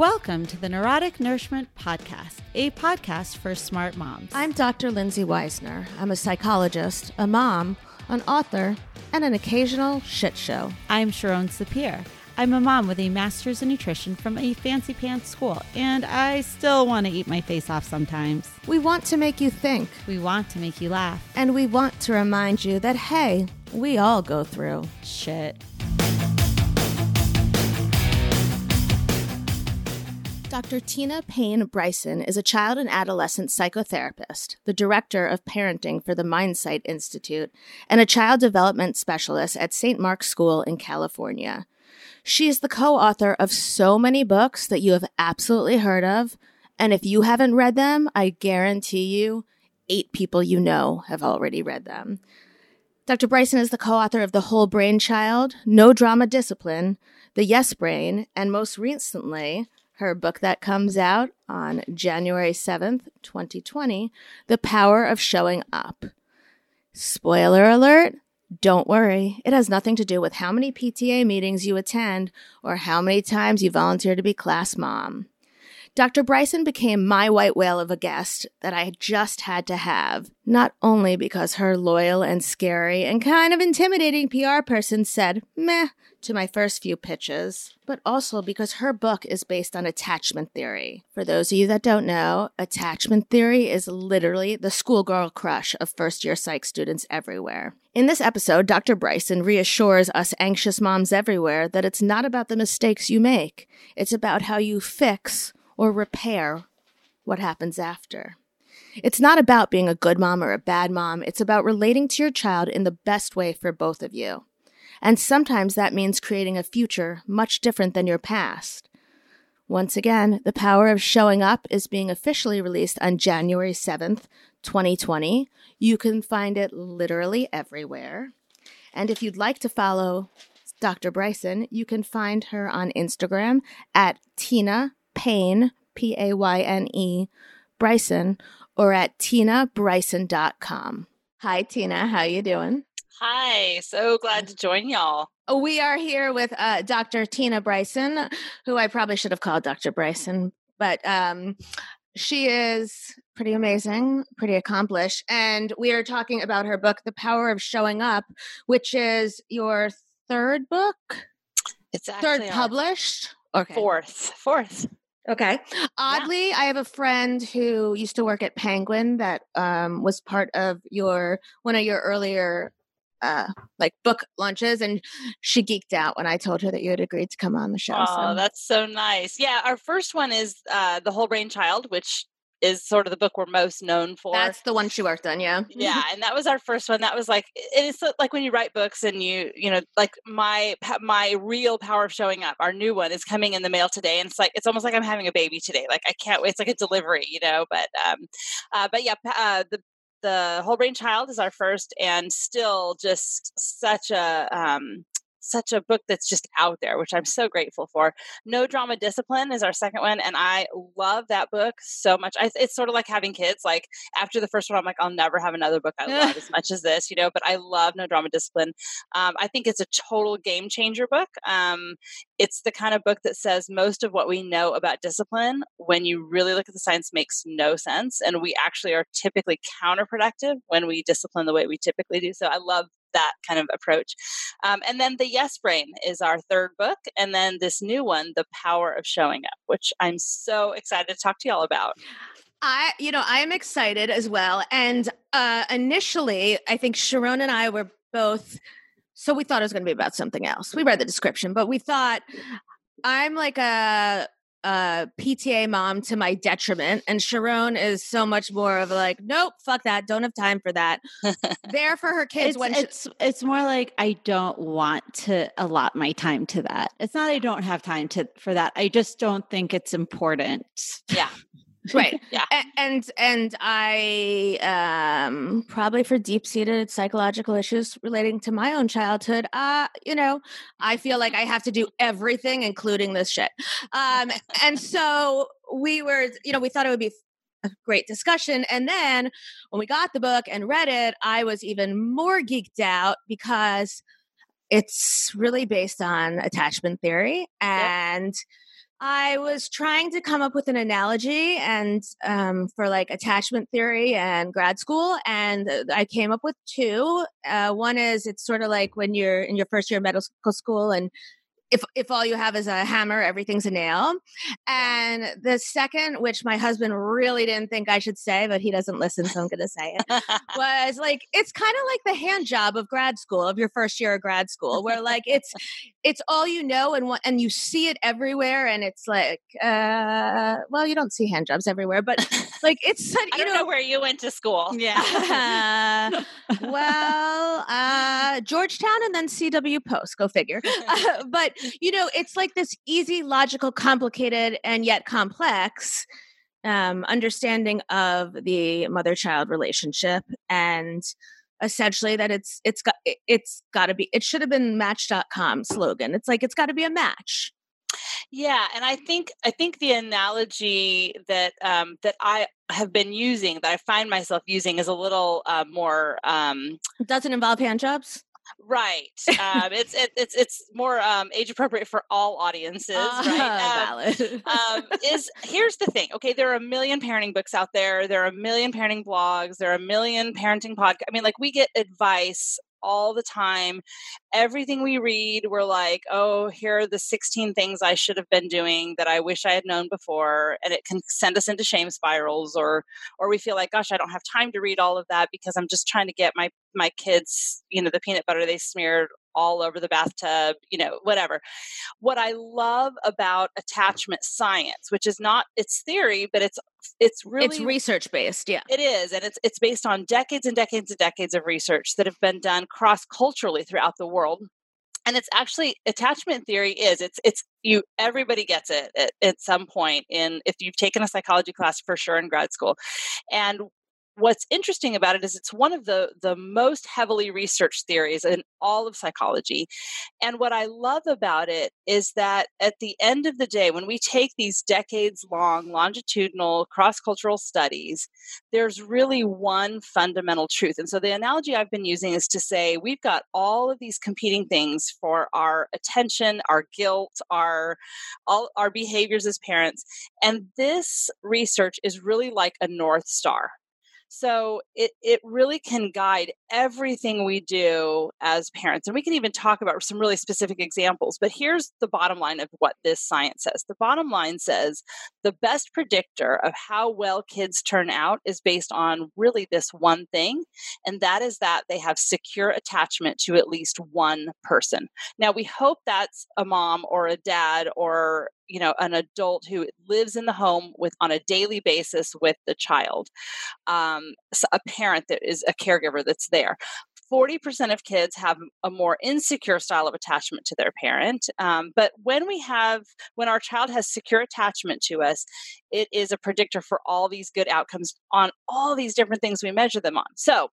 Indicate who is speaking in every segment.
Speaker 1: Welcome to the Neurotic Nourishment Podcast, a podcast for smart moms.
Speaker 2: I'm Dr. Lindsay Weisner. I'm a psychologist, a mom, an author, and an occasional shit show.
Speaker 1: I'm Sharon Sapir. I'm a mom with a master's in nutrition from a fancy pants school, and I still want to eat my face off sometimes.
Speaker 2: We want to make you think,
Speaker 1: We want to make you laugh.
Speaker 2: and we want to remind you that, hey, we all go through.
Speaker 1: Shit.
Speaker 2: Dr. Tina Payne Bryson is a child and adolescent psychotherapist, the director of parenting for the Mindsight Institute, and a child development specialist at St. Mark's School in California. She is the co author of so many books that you have absolutely heard of, and if you haven't read them, I guarantee you eight people you know have already read them. Dr. Bryson is the co author of The Whole Brain Child, No Drama Discipline, The Yes Brain, and most recently, her book that comes out on January 7th, 2020, The Power of Showing Up. Spoiler alert, don't worry, it has nothing to do with how many PTA meetings you attend or how many times you volunteer to be class mom. Dr. Bryson became my white whale of a guest that I just had to have, not only because her loyal and scary and kind of intimidating PR person said meh to my first few pitches, but also because her book is based on attachment theory. For those of you that don't know, attachment theory is literally the schoolgirl crush of first year psych students everywhere. In this episode, Dr. Bryson reassures us anxious moms everywhere that it's not about the mistakes you make, it's about how you fix or repair what happens after. It's not about being a good mom or a bad mom. It's about relating to your child in the best way for both of you. And sometimes that means creating a future much different than your past. Once again, The Power of Showing Up is being officially released on January 7th, 2020. You can find it literally everywhere. And if you'd like to follow Dr. Bryson, you can find her on Instagram at Tina Payne, P A Y N E, Bryson, or at tinabryson.com. Hi, Tina. How you doing?
Speaker 3: Hi, so glad to join y'all.
Speaker 2: We are here with uh, Dr. Tina Bryson, who I probably should have called Dr. Bryson, but um, she is pretty amazing, pretty accomplished. And we are talking about her book, The Power of Showing Up, which is your third book,
Speaker 3: It's
Speaker 2: third published. Okay.
Speaker 3: fourth, fourth.
Speaker 2: Okay. Oddly, I have a friend who used to work at Penguin that um, was part of your one of your earlier uh, like book launches, and she geeked out when I told her that you had agreed to come on the show.
Speaker 3: Oh,
Speaker 2: so.
Speaker 3: that's so nice. Yeah, our first one is uh, the Whole Brain Child, which is sort of the book we're most known for.
Speaker 2: That's the one she worked on, yeah.
Speaker 3: yeah, and that was our first one. That was like it's like when you write books and you you know like my my real power of showing up. Our new one is coming in the mail today, and it's like it's almost like I'm having a baby today. Like I can't wait. It's like a delivery, you know. But um, uh, but yeah, uh, the the whole brain child is our first, and still just such a um such a book that's just out there, which I'm so grateful for. No Drama Discipline is our second one, and I love that book so much. I, it's sort of like having kids. Like after the first one, I'm like, I'll never have another book I love as much as this, you know. But I love No Drama Discipline. Um, I think it's a total game changer book. Um, it's the kind of book that says most of what we know about discipline, when you really look at the science, makes no sense, and we actually are typically counterproductive when we discipline the way we typically do. So I love that kind of approach. Um, and then The Yes Brain is our third book. And then this new one, The Power of Showing Up, which I'm so excited to talk to y'all about.
Speaker 2: I, you know, I am excited as well. And uh, initially, I think Sharon and I were both. So we thought it was going to be about something else. We read the description, but we thought I'm like a, Uh, a PTA mom to my detriment, and Sharon is so much more of like, nope, fuck that, don't have time for that. there for her kids
Speaker 1: It's,
Speaker 2: when she,
Speaker 1: it's it's more like I don't want to allot my time to that. It's not I don't have time to for that. I just don't think it's important.
Speaker 3: Yeah.
Speaker 2: Right
Speaker 3: Yeah.
Speaker 2: And and i um probably for deep-seated psychological issues relating to my own childhood uh you know i feel like i have to do everything including this shit um and so we were you know we thought it would be a great discussion and then when we got the book and read it i was even more geeked out because it's really based on attachment theory and I was trying to come up with an analogy and um, for like attachment theory and grad school, and uh, I came up with two. Uh, one is it's sort of like when you're in your first year of medical school and if if all you have is a hammer, everything's a nail. And the second, which my husband really didn't think I should say, but he doesn't listen, so I'm going to say it, was like it's kind of like the hand job of grad school, of your first year of grad school, where like it's it's all you know and what and you see it everywhere, and it's like, uh, well, you don't see hand jobs everywhere, but like it's
Speaker 3: I you know, know, where you went to school.
Speaker 2: Yeah. well, uh, Georgetown and then CW Post. Go figure. Uh, but you know, it's like this easy, logical, complicated, and yet complex um, understanding of the mother-child relationship and essentially that it's it's got it's got to be it should have been match.com slogan it's like it's got to be a match
Speaker 3: yeah, and I think I think the analogy that um, that I have been using, that I find myself using, is a little uh, more. Um,
Speaker 2: Doesn't involve hand jobs.
Speaker 3: Right. Um, it's it, it's it's more um, age appropriate for all audiences, uh, right? Um, um, is here's the thing. Okay, there are a million parenting books out there. There are a million parenting blogs. There are a million parenting podcasts. I mean, like we get advice all the time. Everything we read, we're like, oh, here are the 16 things I should have been doing that I wish I had known before. And it can send us into shame spirals or or we feel like, gosh, I don't have time to read all of that because I'm just trying to get my my kids, you know, the peanut butter they smeared all over the bathtub, you know, whatever. What I love about attachment science, which is not it's theory, but it's it's really
Speaker 2: it's research based, yeah.
Speaker 3: It is, and it's it's based on decades and decades and decades of research that have been done cross culturally throughout the world. And it's actually attachment theory is it's it's you everybody gets it at, at some point in if you've taken a psychology class for sure in grad school. And what's interesting about it is it's one of the the most heavily researched theories in all of psychology and what i love about it is that at the end of the day when we take these decades long longitudinal cross-cultural studies there's really one fundamental truth and so the analogy i've been using is to say we've got all of these competing things for our attention our guilt our all our behaviors as parents and this research is really like a north star so it, it really can guide everything we do as parents. And we can even talk about some really specific examples. But here's the bottom line of what this science says the bottom line says the best predictor of how well kids turn out is based on really this one thing, and that is that they have secure attachment to at least one person. Now, we hope that's a mom or a dad or you know an adult who lives in the home with on a daily basis with the child um, so a parent that is a caregiver that's there 40% of kids have a more insecure style of attachment to their parent. Um, but when we have, when our child has secure attachment to us, it is a predictor for all these good outcomes on all these different things we measure them on. So,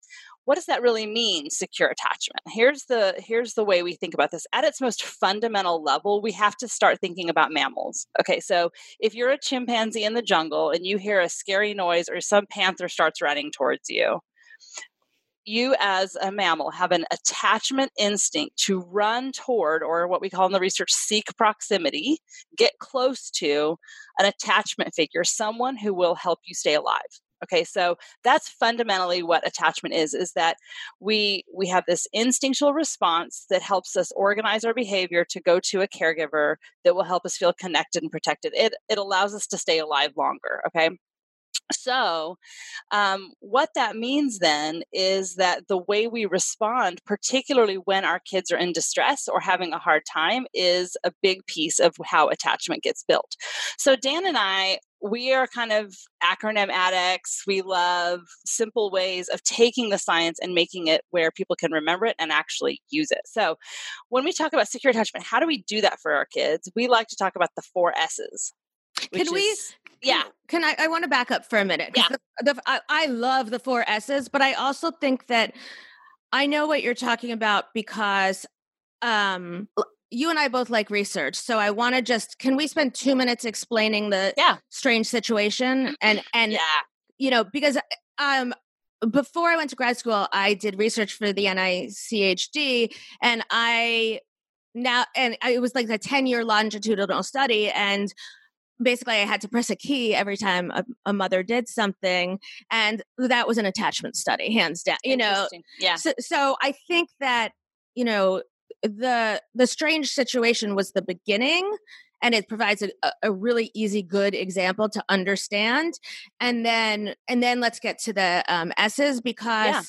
Speaker 3: what does that really mean secure attachment? Here's the here's the way we think about this. At its most fundamental level we have to start thinking about mammals. Okay so if you're a chimpanzee in the jungle and you hear a scary noise or some panther starts running towards you you as a mammal have an attachment instinct to run toward or what we call in the research seek proximity get close to an attachment figure someone who will help you stay alive okay so that's fundamentally what attachment is is that we we have this instinctual response that helps us organize our behavior to go to a caregiver that will help us feel connected and protected it it allows us to stay alive longer okay so, um, what that means then is that the way we respond, particularly when our kids are in distress or having a hard time, is a big piece of how attachment gets built. So, Dan and I, we are kind of acronym addicts. We love simple ways of taking the science and making it where people can remember it and actually use it. So, when we talk about secure attachment, how do we do that for our kids? We like to talk about the four S's.
Speaker 2: Can we?
Speaker 3: Is, yeah.
Speaker 2: Can I? I want to back up for a minute.
Speaker 3: Yeah.
Speaker 2: The, the, I, I love the four S's, but I also think that I know what you're talking about because um, you and I both like research. So I want to just can we spend two minutes explaining the
Speaker 3: yeah.
Speaker 2: strange situation and and
Speaker 3: yeah.
Speaker 2: you know because um before I went to grad school, I did research for the NICHD, and I now and it was like a 10 year longitudinal study and basically i had to press a key every time a, a, mother did something and that was an attachment study hands down you know
Speaker 3: yeah
Speaker 2: so, so i think that you know the the strange situation was the beginning and it provides a, a really easy good example to understand. And then and then let's get to the um s's because yeah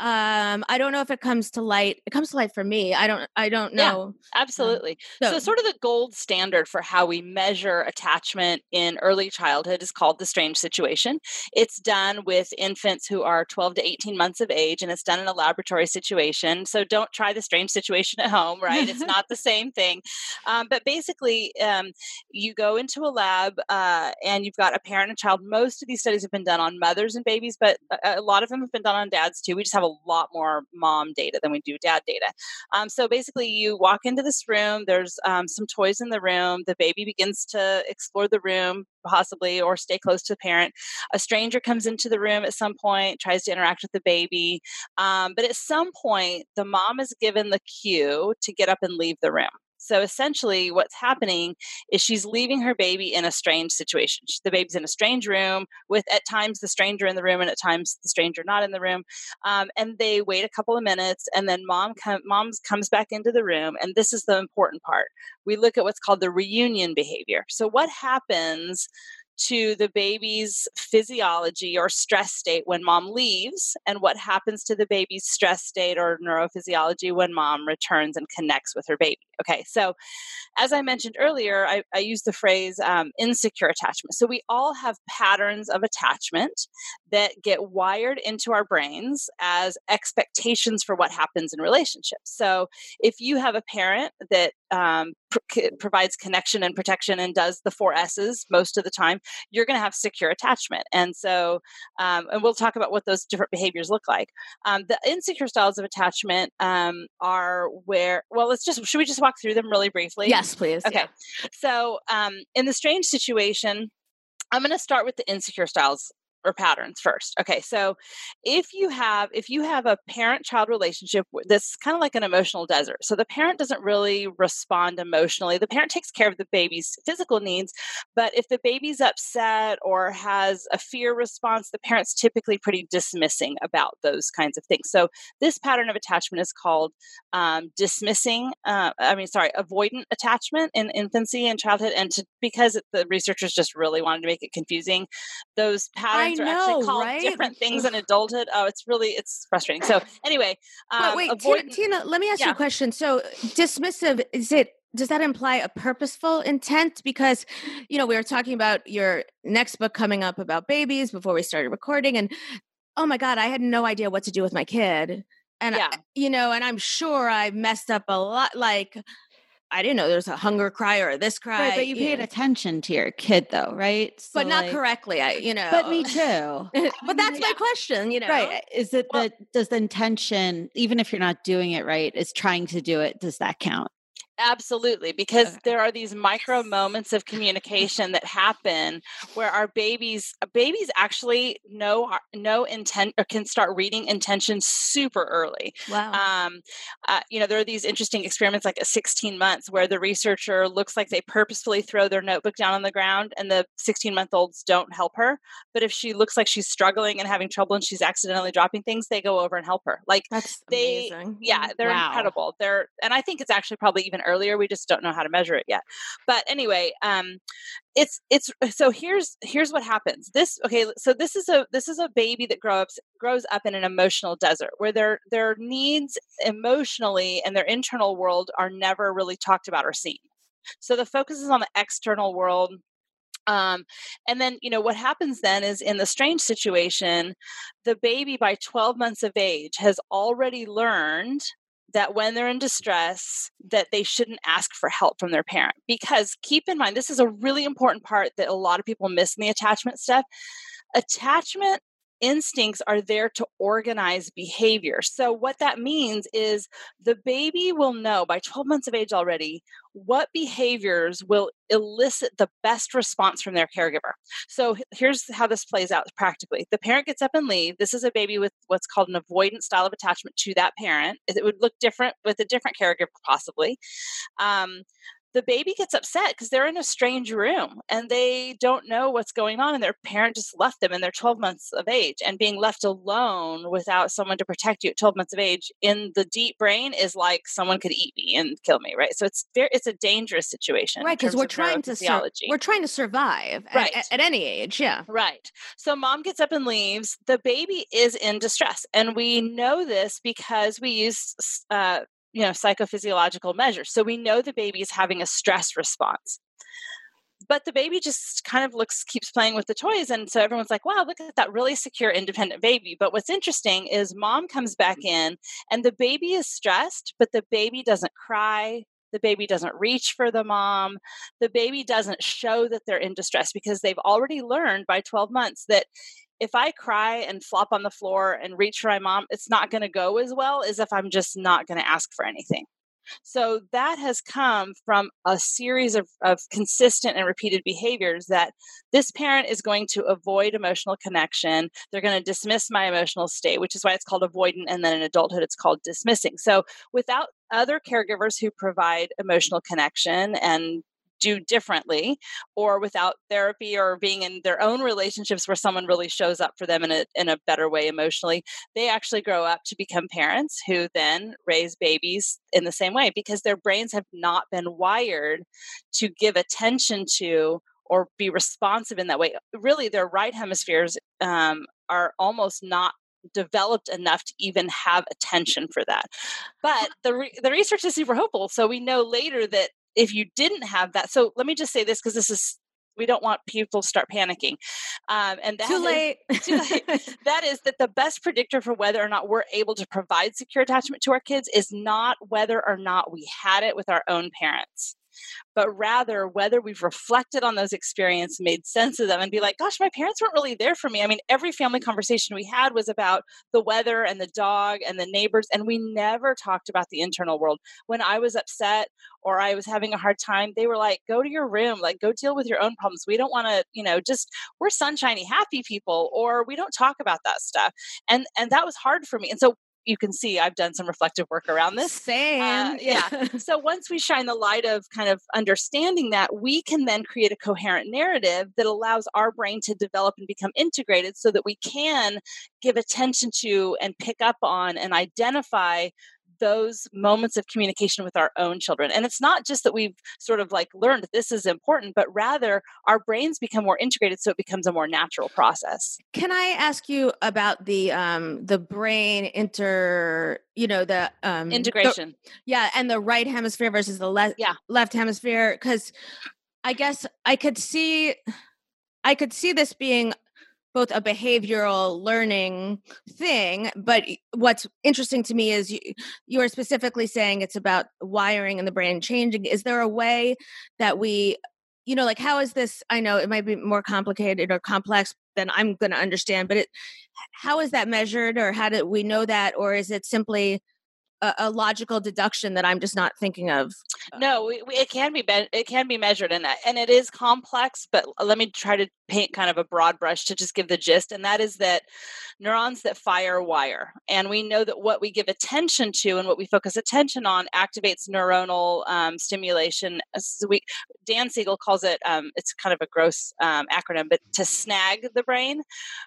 Speaker 2: um i don't know if it comes to light it comes to light for me i don't i don't know
Speaker 3: yeah, absolutely. Um, so. so sort of the gold standard for how we measure attachment in early childhood is called the strange situation. It's done with infants who are 12 to 18 months of age and it's done in a laboratory situation so don't try the strange situation at home right? It's not the same thing. Um, but basically um, you go into a lab uh, and you've got a parent and child. Most of these studies have been done on mothers and babies but a, a lot of them have been done on dads too. We just have a lot more mom data than we do dad data. Um, so basically, you walk into this room, there's um, some toys in the room, the baby begins to explore the room, possibly, or stay close to the parent. A stranger comes into the room at some point, tries to interact with the baby, um, but at some point, the mom is given the cue to get up and leave the room. So essentially, what's happening is she's leaving her baby in a strange situation. The baby's in a strange room with at times the stranger in the room and at times the stranger not in the room. Um, and they wait a couple of minutes, and then mom com- mom's comes back into the room. And this is the important part. We look at what's called the reunion behavior. So what happens to the baby's physiology or stress state when mom leaves and what happens to the baby's stress state or neurophysiology when mom returns and connects with her baby. Okay, so as I mentioned earlier, I, I use the phrase um, insecure attachment. So we all have patterns of attachment that get wired into our brains as expectations for what happens in relationships. So if you have a parent that um, pr- provides connection and protection and does the four S's most of the time, you're going to have secure attachment. And so, um, and we'll talk about what those different behaviors look like. Um, the insecure styles of attachment um, are where, well, let's just, should we just walk through them really briefly?
Speaker 2: Yes, please.
Speaker 3: Okay. Yeah. So, um, in the strange situation, I'm going to start with the insecure styles or patterns first okay so if you have if you have a parent child relationship that's kind of like an emotional desert so the parent doesn't really respond emotionally the parent takes care of the baby's physical needs but if the baby's upset or has a fear response the parent's typically pretty dismissing about those kinds of things so this pattern of attachment is called um, dismissing uh, i mean sorry avoidant attachment in infancy and childhood and to, because the researchers just really wanted to make it confusing those patterns I are know, actually called right? different things in adulthood. Oh, it's really it's frustrating. So anyway,
Speaker 2: um, but wait, avoid- Tina, Tina, let me ask yeah. you a question. So dismissive is it? Does that imply a purposeful intent? Because, you know, we were talking about your next book coming up about babies before we started recording, and oh my god, I had no idea what to do with my kid and yeah. I, you know and i'm sure i messed up a lot like I didn't know there's a hunger cry or this cry.
Speaker 1: Right, but you, paid know. attention to your kid though, right?
Speaker 2: So but not like, correctly. I, you know.
Speaker 1: But me too.
Speaker 2: but that's yeah. my question, you know.
Speaker 1: Right. Is it well, the does the intention, even if you're not doing it right, is trying to do it, does that count?
Speaker 3: Absolutely, because okay. there are these micro moments of communication that happen where our babies babies actually know know intent or can start reading intentions super early.
Speaker 2: Wow.
Speaker 3: Um, uh, you know, there are these interesting experiments like at 16 months where the researcher looks like they purposefully throw their notebook down on the ground and the 16 month olds don't help her. But if she looks like she's struggling and having trouble and she's accidentally dropping things, they go over and help her. Like
Speaker 2: That's
Speaker 3: they,
Speaker 2: amazing.
Speaker 3: yeah, they're wow. incredible. They're and I think it's actually probably even earlier. We just don't know how to measure it yet. But anyway, um, it's it's so here's here's what happens. This okay, so this is a this is a baby that grows up grows up in an emotional desert where their their needs emotionally and their internal world are never really talked about or seen. So the focus is on the external world um, and then, you know, what happens then is in the strange situation, the baby by 12 months of age has already learned that when they're in distress that they shouldn't ask for help from their parent. Because keep in mind this is a really important part that a lot of people miss in the attachment stuff attachment instincts are there to organize behavior. So, what that means is the baby will know by 12 months of age already what behaviors will elicit the best response from their caregiver. So, here's how this plays out practically the parent gets up and leaves. This is a baby with what's called an avoidant style of attachment to that parent. It would look different with a different caregiver, possibly. Um, the baby gets upset because they're in a strange room and they don't know what's going on and their parent just left them and they're 12 months of age and being left alone without someone to protect you at 12 months of age in the deep brain is like someone could eat me and kill me right? So it's very it's a dangerous situation
Speaker 2: right because we're trying to sur- we're trying to survive right. At, at any age yeah.
Speaker 3: Right. So mom gets up and leaves the baby is in distress and we know this because we use uh, you know psychophysiological measures. So we know the baby is having a stress response. But the baby just kind of looks keeps playing with the toys and so everyone's like wow look at that really secure independent baby. But what's interesting is mom comes back in and the baby is stressed but the baby doesn't cry the baby doesn't reach for the mom the baby doesn't show that they're in distress because they've already learned by 12 months that if I cry and flop on the floor and reach for my mom, it's not going to go as well as if I'm just not going to ask for anything. So that has come from a series of, of consistent and repeated behaviors that this parent is going to avoid emotional connection. They're going to dismiss my emotional state, which is why it's called avoidant. And then in adulthood, it's called dismissing. So without other caregivers who provide emotional connection and do differently or without therapy or being in their own relationships where someone really shows up for them in a, in a better way emotionally they actually grow up to become parents who then raise babies in the same way because their brains have not been wired to give attention to or be responsive in that way really their right hemispheres um, are almost not developed enough to even have attention for that. But the re- the research is super hopeful. So we know later that if you didn't have that, so let me just say this because this is we don't want people to start panicking. Um, and that
Speaker 2: too late.
Speaker 3: Is, too late. that is that the best predictor for whether or not we're able to provide secure attachment to our kids is not whether or not we had it with our own parents but rather whether we've reflected on those experiences, made sense of them, and be like, gosh, my parents weren't really there for me. I mean, every family conversation we had was about the weather and the dog and the neighbors, and we never talked about the internal world. When I was upset or I was having a hard time, they were like, go to your room, like, go deal with your own problems. We don't want to, you know, just, we're sunshiny, happy people, or we don't talk about that stuff. And, and that was hard for me. And so you can see I've done some reflective work around this.
Speaker 2: Same. Uh,
Speaker 3: yeah. so once we shine the light of kind of understanding that, we can then create a coherent narrative that allows our brain to develop and become integrated so that we can give attention to and pick up on and identify those moments of communication with our own children. And it's not just that we've sort of like learned this is important, but rather our brains become more integrated so it becomes a more natural process.
Speaker 2: Can I ask you about the um the brain inter, you know, the um
Speaker 3: integration.
Speaker 2: The, yeah, and the right hemisphere versus the left
Speaker 3: yeah.
Speaker 2: left hemisphere cuz I guess I could see I could see this being both a behavioral learning thing but what's interesting to me is you, you are specifically saying it's about wiring in the brain changing is there a way that we you know like how is this i know it might be more complicated or complex than i'm going to understand but it how is that measured or how do we know that or is it simply a, a logical deduction that I'm just not thinking of.
Speaker 3: No, we, we, it can be, be it can be measured in that, and it is complex. But let me try to paint kind of a broad brush to just give the gist, and that is that neurons that fire wire, and we know that what we give attention to and what we focus attention on activates neuronal um, stimulation. So we, Dan Siegel calls it. Um, it's kind of a gross um, acronym, but to snag the brain.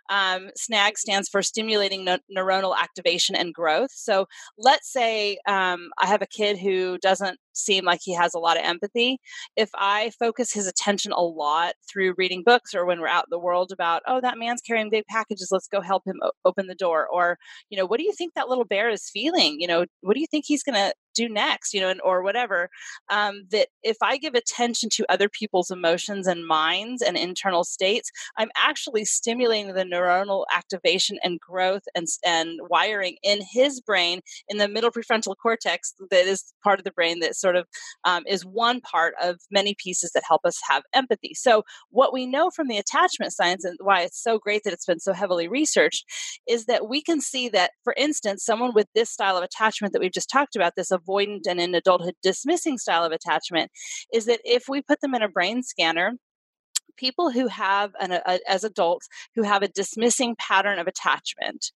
Speaker 3: Um, snag stands for stimulating no- neuronal activation and growth. So let's say um, I have a kid who doesn't seem like he has a lot of empathy, if I focus his attention a lot through reading books or when we're out in the world about, oh, that man's carrying big packages, let's go help him o- open the door. Or, you know, what do you think that little bear is feeling? You know, what do you think he's going to do next you know and or whatever um, that if i give attention to other people's emotions and minds and internal states i'm actually stimulating the neuronal activation and growth and, and wiring in his brain in the middle prefrontal cortex that is part of the brain that sort of um, is one part of many pieces that help us have empathy. So what we know from the attachment science and why it's so great that it's been so heavily researched is that we can see that for instance someone with this style of attachment that we've just talked about this avoidant and in adulthood dismissing style of attachment is that if we put them in a brain scanner people who have an a, as adults who have a dismissing pattern of attachment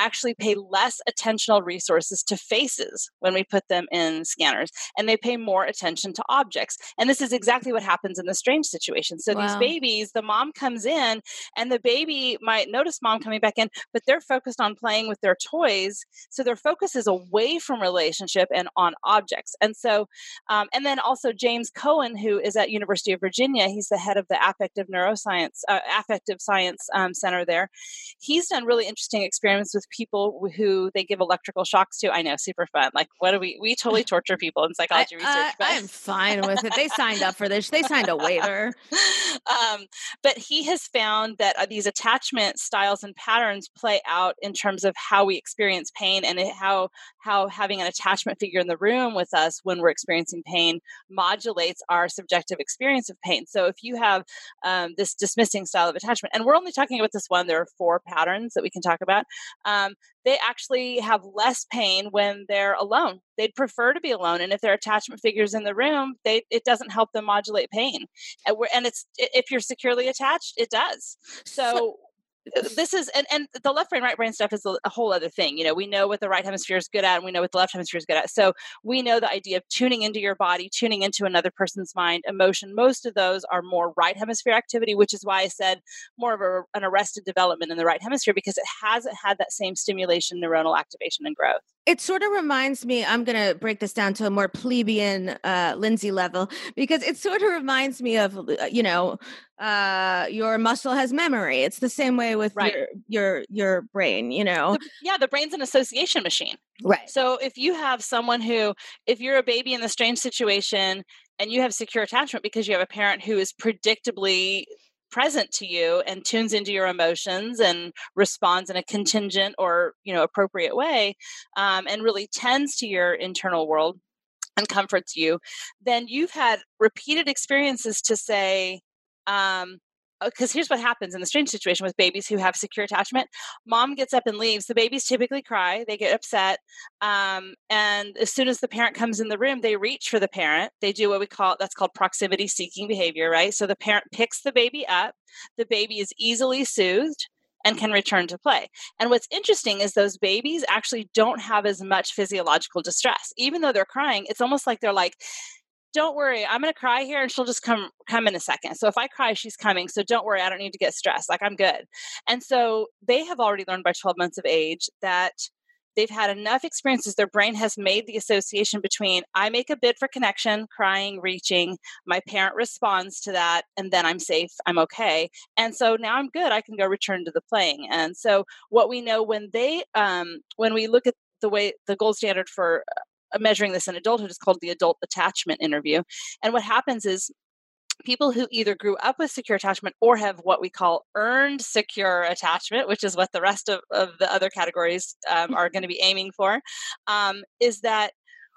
Speaker 3: actually pay less attentional resources to faces when we put them in scanners and they pay more attention to objects and this is exactly what happens in the strange situation so wow. these babies the mom comes in and the baby might notice mom coming back in but they're focused on playing with their toys so their focus is away from relationship and on objects and so um, and then also james Coan who is at university of virginia he's the head of the affective neuroscience, uh, affective science um, center there. He's done really interesting experiments with people who they give electrical shocks to. I know, super fun. Like, what do we? We totally torture people in psychology
Speaker 2: I,
Speaker 3: research.
Speaker 2: Uh, I'm fine with it. They signed up for this. They signed a waiver.
Speaker 3: um, but he has found that uh, these attachment styles and patterns play out in terms of how we experience pain and how how having an attachment figure in the room with us when we're experiencing pain modulates our subjective experience of pain. So if you have um, this dismissing style of attachment. And we're only talking about this one. There are four patterns that we can talk about. Um, they actually have less pain when they're alone. They'd prefer to be alone, and if there are attachment figures in the room, they, it doesn't help them modulate pain. And, and it's if you're securely attached, it does. So uh, this is and, and the left brain right brain stuff is a, whole other thing you know we know what the right hemisphere is good at and we know what the left hemisphere is good at so we know the idea of tuning into your body tuning into another person's mind emotion most of those are more right hemisphere activity which is why i said more of a, an arrested development in the right hemisphere because it hasn't had that same stimulation neuronal activation and growth
Speaker 2: it sort of reminds me i'm going to break this down to a more plebeian uh, lindsay level because it sort of reminds me of uh, you know uh, your muscle has memory. It's the same way with right. your your your brain you know?
Speaker 3: The, yeah the brain's an association machine.
Speaker 2: Right.
Speaker 3: So if you have someone who if you're a baby in the strange situation and you have secure attachment because you have a parent who is predictably present to you and tunes into your emotions and responds in a contingent or you know appropriate way um, and really tends to your internal world and comforts you then you've had repeated experiences to say um, because uh, here's what happens in the strange situation with babies who have secure attachment. Mom gets up and leaves. The babies typically cry. They get upset um, and as soon as the parent comes in the room they reach for the parent. They do what we call that's called proximity seeking behavior right? So the parent picks the baby up. The baby is easily soothed and can return to play. And what's interesting is those babies actually don't have as much physiological distress. Even though they're crying, it's almost like they're like, don't worry i'm to cry here and she'll just come come in a second. So if i cry she's coming so don't worry i don't need to get stressed like i'm good. And so they have already learned by 12 months of age that they've had enough experiences their brain has made the association between i make a bid for connection crying reaching my parent responds to that and then i'm safe i'm okay and so now i'm good i can go return to the playing. And so what we know when they um, when we look at the way the gold standard for uh, measuring this in adulthood is called the adult attachment interview. And what happens is people who either grew up with secure attachment or have what we call earned secure attachment, which is what the rest of, of the other categories um, are going to be aiming for, um, is that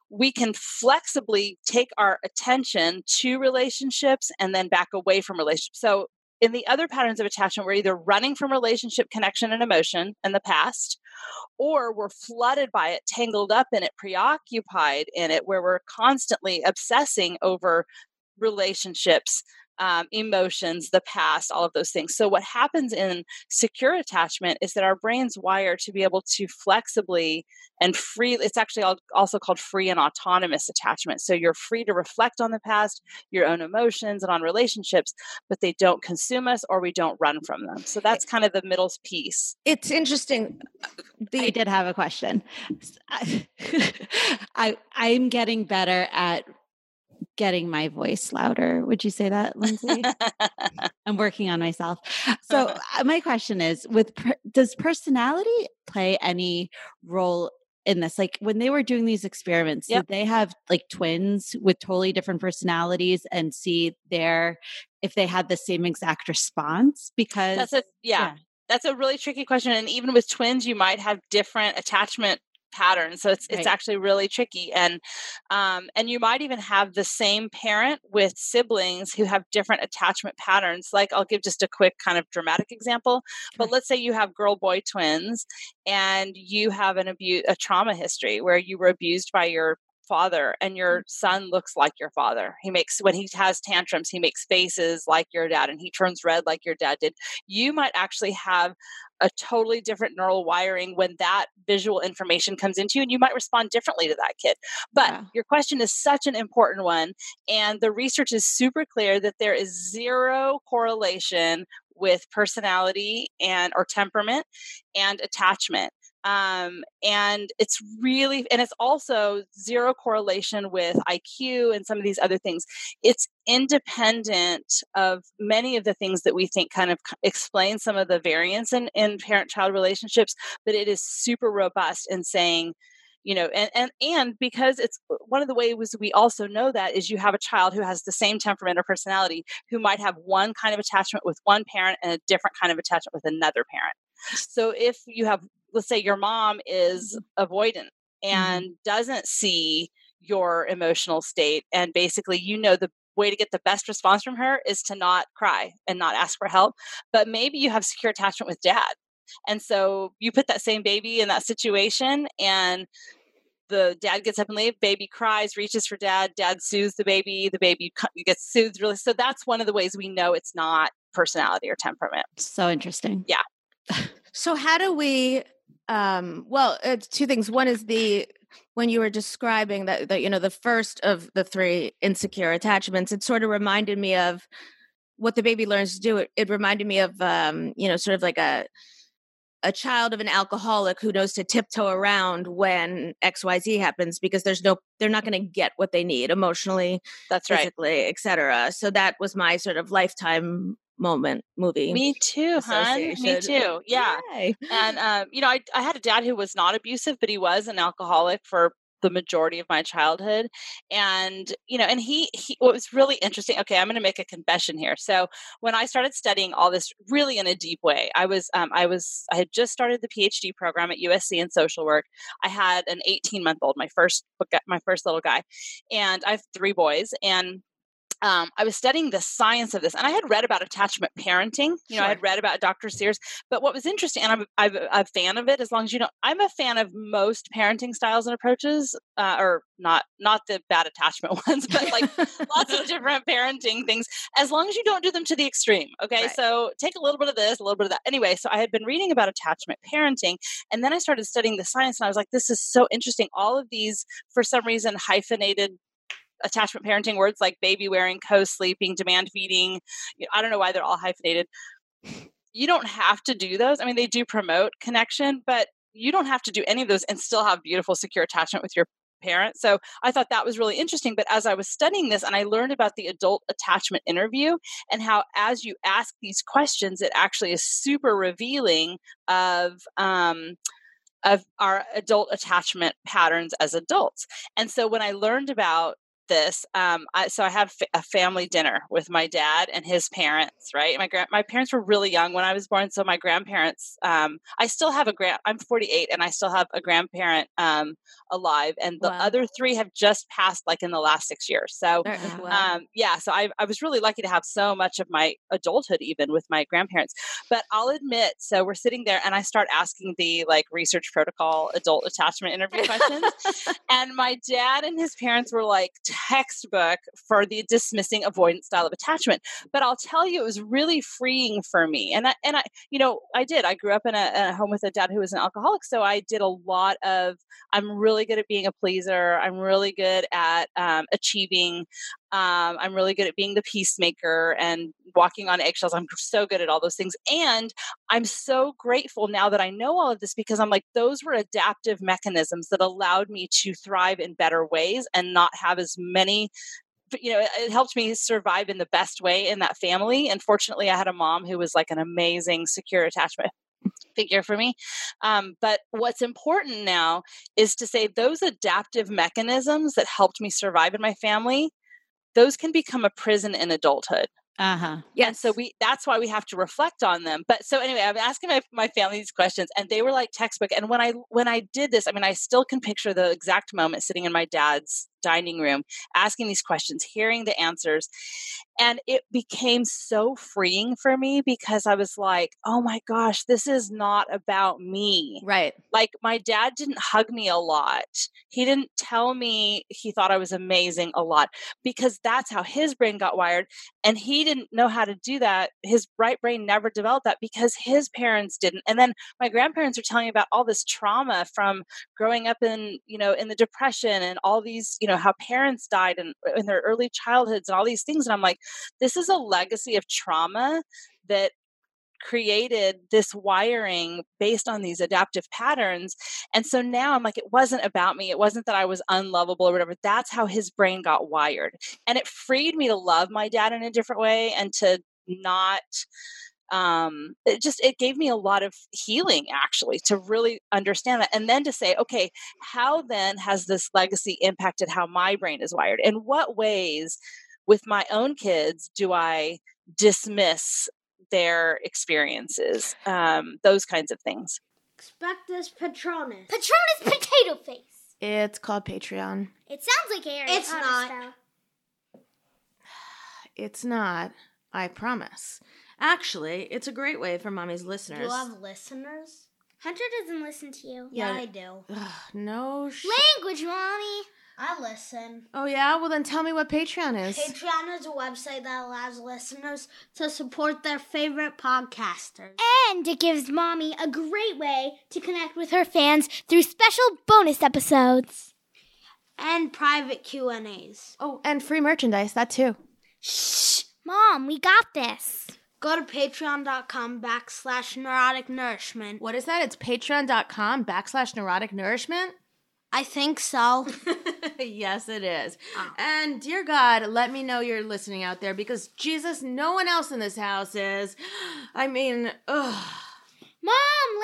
Speaker 3: we can flexibly take our attention to relationships and then back away from relationships. So in the other patterns of attachment, we're either running from relationship connection and emotion in the past, or we're flooded by it, tangled up in it, preoccupied in it, where we're constantly obsessing over relationships um, emotions, the past, all of those things. So, what happens in secure attachment is that our brains wire to be able to flexibly and free, it's actually also called free and autonomous attachment. So, you're free to reflect on the past, your own emotions, and on relationships, but they don't consume us or we don't run from them. So, that's kind of the middle piece.
Speaker 2: It's interesting.
Speaker 1: The- I did have a question. I, I'm getting better at getting my voice louder. Would you say that, Lindsay? I'm working on myself. So uh, my question is with does personality play any role in this. Like when they were doing these experiments, yep. did they have like twins with totally different personalities and see their if they had the same exact response? Because
Speaker 3: that's a yeah. yeah that's a really tricky question and even with twins you might have different attachment patterns so it's right. it's actually really tricky and um, and you might even have the same parent with siblings who have different attachment patterns like i'll give just a quick kind of dramatic example but let's say you have girl boy twins and you have an abuse a trauma history where you were abused by your father and your mm. son looks like your father he makes when he has tantrums he makes faces like your dad and he turns red like your dad did you might actually have a totally different neural wiring when that visual information comes into you and you might respond differently to that kid but yeah. your question is such an important one and the research is super clear that there is zero correlation with personality and or temperament and attachment um, and it's really and it's also zero correlation with iq and some of these other things. It's independent of many of the things that we think kind of explain some of the variance in, in parent-child relationships but it is super robust in saying you know and, and and because it's uh, one of the ways we also know that is you have a child who has the same temperament or personality who might have one kind of attachment with one parent and a different kind of attachment with another parent. So if you have let's say your mom is mm-hmm. avoidant mm-hmm. and doesn't see your emotional state and basically you know the way to get the best response from her is to not cry and not ask for help but maybe you have secure attachment with dad and so you put that same baby in that situation and the dad gets up and leaves baby cries reaches for dad dad soothes the baby the baby gets soothed really so that's one of the ways we know it's not personality or temperament
Speaker 1: so interesting
Speaker 3: yeah
Speaker 2: so how do we um, well, it's two things. One is the when you were describing that, that you know the first of the three insecure attachments, it sort of reminded me of what the baby learns to do. It, it reminded me of um, you know sort of like a a child of an alcoholic who knows to tiptoe around when xyz happens because there's no they're not going to get what they need emotionally
Speaker 3: that's
Speaker 2: physically
Speaker 3: right
Speaker 2: etc so that was my sort of lifetime moment movie.
Speaker 3: Me too, hon. Me too. Yeah. Yay. And um, you know, I I had a dad who was not abusive, but he was an alcoholic for the majority of my childhood and you know and he, he what was really interesting okay i'm going to make a confession here so when i started studying all this really in a deep way i was um, i was i had just started the phd program at usc in social work i had an 18 month old my first my first little guy and i have three boys and um, I was studying the science of this, and I had read about attachment parenting. You know, sure. I had read about Dr. Sears. But what was interesting, and I'm, I'm, a fan of it, as long as you know, I'm a fan of most parenting styles and approaches, uh, or not not the bad attachment ones, but like lots of different parenting things. As long as you don't do them to the extreme. Okay, right. so take a little bit of this, a little bit of that. Anyway, so I had been reading about attachment parenting, and then I started studying the science, and I was like, this is so interesting. All of these, for some reason, hyphenated attachment parenting words like baby wearing, co sleeping, demand feeding. You know, I don't know why they're all hyphenated. You don't have to do those. I mean, they do promote connection, but you don't have to do any of those and still have beautiful, secure attachment with your parent. So I thought that was really interesting. But as I was studying this and I learned about the adult attachment interview and how, as you ask these questions, it actually is super revealing of, um, of our adult attachment patterns as adults. And so when I learned about this. Um, I, so I had a family dinner with my dad and his parents. Right, my grand my parents were really young when I was born, so my grandparents. Um, I still have a grand. I'm 48, and I still have a grandparent um, alive, and the wow. other three have just passed, like in the last six years. So, um, yeah, so I, I was really lucky to have so much of my adulthood even with my grandparents. But I'll admit, so we're sitting there, and I start asking the like research protocol adult attachment interview questions, and my dad and his parents were like textbook for the dismissing avoidance style of attachment. But I'll tell you, it was really freeing for me. And I, and I, you know, I did. I grew up in a, a home with a dad who was an alcoholic, so I did a lot of. I'm really good at being a pleaser. I'm really good at um, achieving. Um, I'm really good at being the peacemaker and walking on eggshells. I'm so good at all those things. And I'm so grateful now that I know all of this because I'm like, those were adaptive mechanisms that allowed me to thrive in better ways and not have as many you know, it helped me survive in the best way in that family. And fortunately, I had a mom who was like an amazing secure attachment figure for me. Um, but what's important now is to say those adaptive mechanisms that helped me survive in my family, those can become a prison in adulthood.
Speaker 1: Uh-huh.
Speaker 3: Yes. so we that's why we have to reflect on them. But so anyway, I'm asking my, my family these questions and they were like textbook. And when I when I did this, I mean I still can picture the exact moment sitting in my dad's dining room asking these questions, hearing the answers. And it became so freeing for me because I was like, oh my gosh, this is not about me.
Speaker 2: Right.
Speaker 3: Like my dad didn't hug me a lot. He didn't tell me he thought I was amazing a lot because that's how his brain got wired. And he didn't know how to do that. His right brain never developed that because his parents didn't. And then my grandparents are telling me about all this trauma from growing up in, you know, in the depression and all these, you know, how parents died in, uh, in their early childhoods and all these things. And I'm like, this is a legacy of trauma that created this wiring based on these adaptive patterns. And so now I'm like, it wasn't about me. It wasn't that I was unlovable or whatever. That's how his brain got wired. And it freed me to love my dad in a different way and to not um it just it gave me a lot of healing actually to really understand that and then to say okay how then has this legacy impacted how my brain is wired in what ways with my own kids do i dismiss their experiences um those kinds of things
Speaker 4: Expectus Patronus.
Speaker 5: Patronus potato face.
Speaker 2: It's called Patreon.
Speaker 5: It sounds like Harry
Speaker 4: It's
Speaker 5: Potter
Speaker 4: not.
Speaker 5: style.
Speaker 2: It's not, I promise. Actually, it's a great way for mommy's
Speaker 4: Do
Speaker 2: listeners.
Speaker 4: you have listeners?
Speaker 5: Hunter doesn't listen to you.
Speaker 4: Yeah,
Speaker 2: Yeah.
Speaker 4: I do.
Speaker 2: Ugh, no sh-
Speaker 5: Language, mommy.
Speaker 4: I listen.
Speaker 2: Oh yeah, well then tell me what Patreon is.
Speaker 4: Patreon is a website that allows listeners to support their favorite podcasters.
Speaker 5: And it gives mommy a great way to connect with her fans through special bonus episodes.
Speaker 4: And private Q&As.
Speaker 2: oh, and free merchandise, that too.
Speaker 5: Shh, mom, we got this.
Speaker 4: Go to patreon.com backslash neurotic nourishment.
Speaker 2: What is that? It's patreon.com backslash neurotic nourishment.
Speaker 4: I think so.
Speaker 2: yes, it is.
Speaker 4: Oh.
Speaker 2: And dear God, let me know you're listening out there because Jesus, no one else in this house is. I mean, ugh.
Speaker 5: Mom,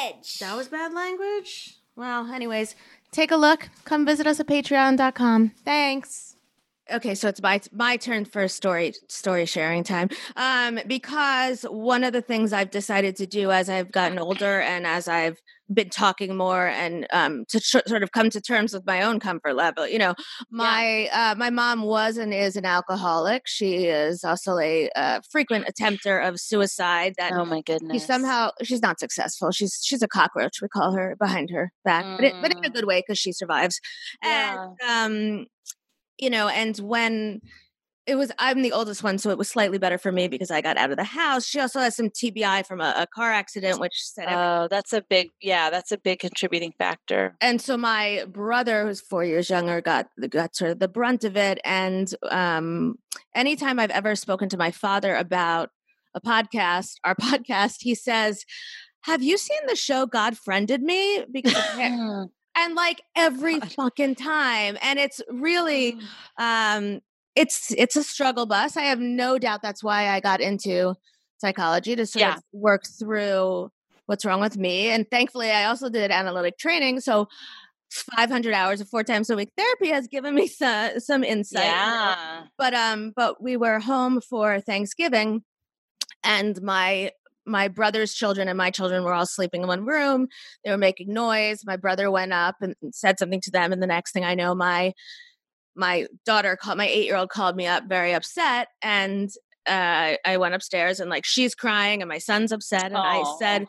Speaker 5: language.
Speaker 2: That was bad language? Well, anyways, take a look. Come visit us at patreon.com. Thanks. Okay, so it's my my turn for story story sharing time. Um, because one of the things I've decided to do as I've gotten older and as I've been talking more and um, to tr- sort of come to terms with my own comfort level. You know, my uh, my mom was and is an alcoholic. She is also a uh, frequent attempter of suicide. That
Speaker 3: oh my goodness
Speaker 2: she somehow she's not successful. She's she's a cockroach. We call her behind her back, but it, but in a
Speaker 3: Mm.
Speaker 2: good way because she survives. And um, you know, and when it was, I'm the oldest one, so it was slightly better for me because I got out of the house. She also has some TBI from a, a car accident, which said.
Speaker 3: oh that's a big yeah that's a big contributing factor
Speaker 2: and so my brother, who's four years younger, got got sort of the brunt of it. And um, anytime I've ever spoken to my father about a podcast, our podcast, he says, "Have you seen the show God Friended Me?" Because and like every
Speaker 3: God.
Speaker 2: fucking time, and it's really um, it's it's a struggle bus. I have no doubt that's why I got into psychology to sort
Speaker 3: Yeah.
Speaker 2: of work through what's wrong with me. And thankfully, I also did analytic training, so 500 hours of four times a week therapy has given me some some insight.
Speaker 3: yeah
Speaker 2: But um, but we were home for Thanksgiving, and my my brother's children and my children were all sleeping in one room. They were making noise. My brother went up and said something to them, and the next thing I know, my my daughter called my eight year old called me up very upset, and uh, I went upstairs and like she's crying and my son's upset, and I said.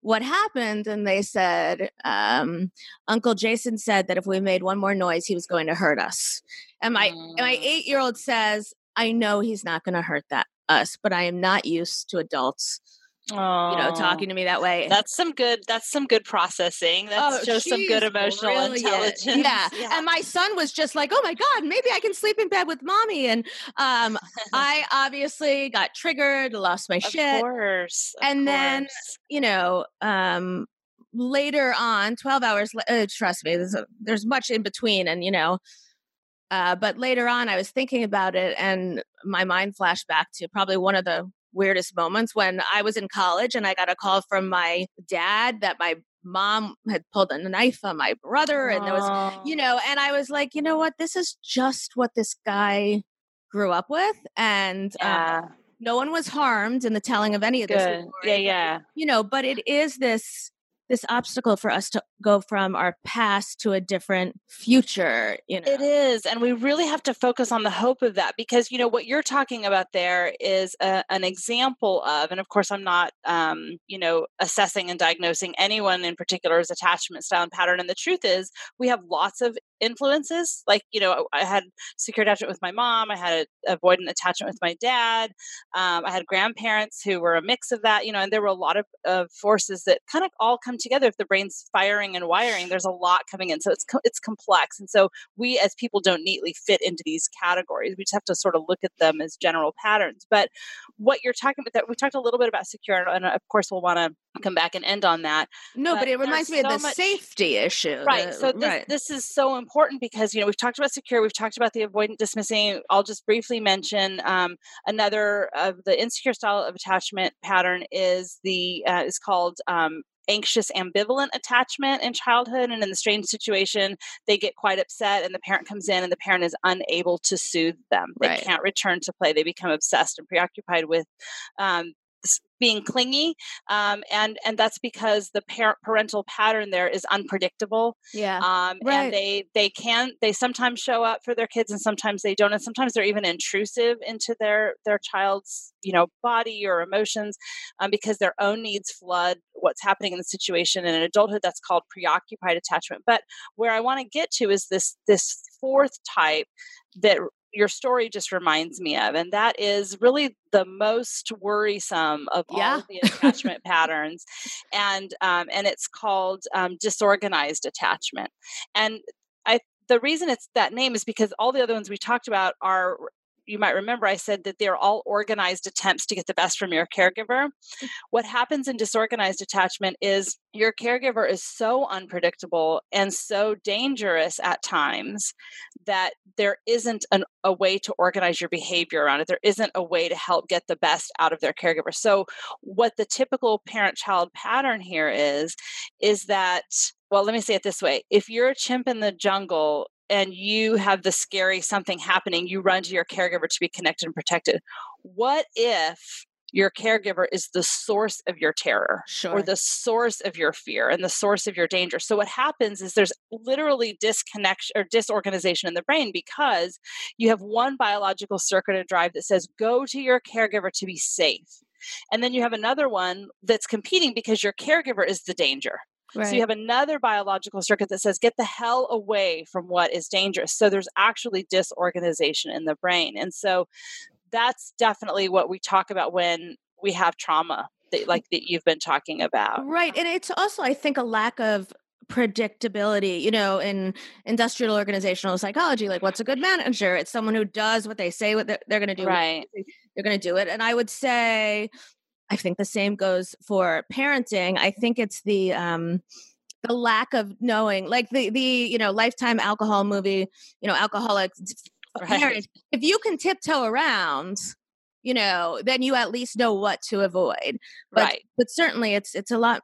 Speaker 2: What happened? And they said, um, Uncle Jason said that if we made one more noise, he was going to hurt us. And my and my
Speaker 3: Mm.
Speaker 2: eight year old says, I know he's not going to hurt that us, but I am not used to adults, you know, talking to me that way.
Speaker 3: That's some good. That's some good processing. That
Speaker 2: Oh,
Speaker 3: shows some good emotional
Speaker 2: brilliant.
Speaker 3: intelligence.
Speaker 2: Yeah. and my son was just like, "Oh my god, maybe I can sleep in bed with mommy." And um, I obviously got triggered, lost my
Speaker 3: of
Speaker 2: shit,
Speaker 3: course. of
Speaker 2: and then you know, um, later on, twelve hours. Uh, trust me, there's a, there's much in between, and you know. Uh, but later on, I was thinking about it, and my mind flashed back to probably one of the weirdest moments when I was in college and I got a call from my dad that my mom had pulled a knife on my brother and there was you know and I was like, you know what? This is just what this guy grew up with and um, yeah. um, no one was harmed in the telling of any of this.
Speaker 3: Good. Yeah, yeah.
Speaker 2: You know, but it is this this obstacle for us to go from our past to a different future you know?
Speaker 3: it is and we really have to focus on the hope of that because you know what you're talking about there is a, an example of and of course i'm not um, you know assessing and diagnosing anyone in particular's attachment style and pattern and the truth is we have lots of influences. Like, you know, I had secure attachment with my mom, I had a avoidant attachment with my dad, um, I had grandparents who were a mix of that, you know, and there were a lot of, of forces that kind of all come together. If the brain's firing and wiring, there's a lot coming in. So it's, it's complex. And so we as people don't neatly fit into these categories. We just have to sort of look at them as general patterns. But what you're talking about, that we talked a little bit about secure, and of course we'll want to come back and end on that.
Speaker 2: No, but, but it reminds me so of the much, safety issue.
Speaker 3: Right. So this, right. this is so important because, you know, we've talked about secure, we've talked about the avoidant dismissing. I'll just briefly mention um, another of the insecure style of attachment pattern is the, uh, is called um, anxious ambivalent attachment in childhood and in the strange situation they get quite upset and the parent comes in and the parent is unable to soothe them they right. can't return to play they become obsessed and preoccupied with um, being clingy um, and and that's because the parent parental pattern there is unpredictable
Speaker 2: yeah um, right.
Speaker 3: and they they can they sometimes show up for their kids and sometimes they don't and sometimes they're even intrusive into their their child's you know body or emotions um, because their own needs flood what's happening in the situation in adulthood that's called preoccupied attachment but where i want to get to is this this fourth type that your story just reminds me of and that is really the most worrisome of yeah. all of the attachment patterns and um, and it's called um, disorganized attachment and i the reason it's that name is because all the other ones we talked about are you might remember I said that they're all organized attempts to get the best from your caregiver. What happens in disorganized attachment is your caregiver is so unpredictable and so dangerous at times that there isn't an, a way to organize your behavior around it. There isn't a way to help get the best out of their caregiver. So, what the typical parent child pattern here is, is that well, let me say it this way. If you're a chimp in the jungle and you have the scary something happening, you run to your caregiver to be connected and protected. What if your caregiver is the source of your terror
Speaker 2: sure.
Speaker 3: or the source of your fear and the source of your danger. So what happens is there's literally disconnection or disorganization in the brain because you have one biological circuit of drive that says go to your caregiver to be safe. And then you have another one that's competing because your caregiver is the danger. Right. So you have another biological circuit that says, get the hell away from what is dangerous. So there's actually disorganization in the brain. And so that's definitely what we talk about when we have trauma, that, mm. like that you've been talking about.
Speaker 2: Right. And it's also, I think, a lack of predictability you know in industrial organizational psychology like what's a good manager it's someone who does what they say what they're, they're going to do
Speaker 3: right
Speaker 2: they're going to do it and i would say I think the same goes for parenting. I think it's the um the lack of knowing, like the the you know lifetime alcohol movie, you know, alcoholics. right. parents. If you can tiptoe around, you know, then you at least know what to avoid. But,
Speaker 3: right.
Speaker 2: But certainly, it's it's a lot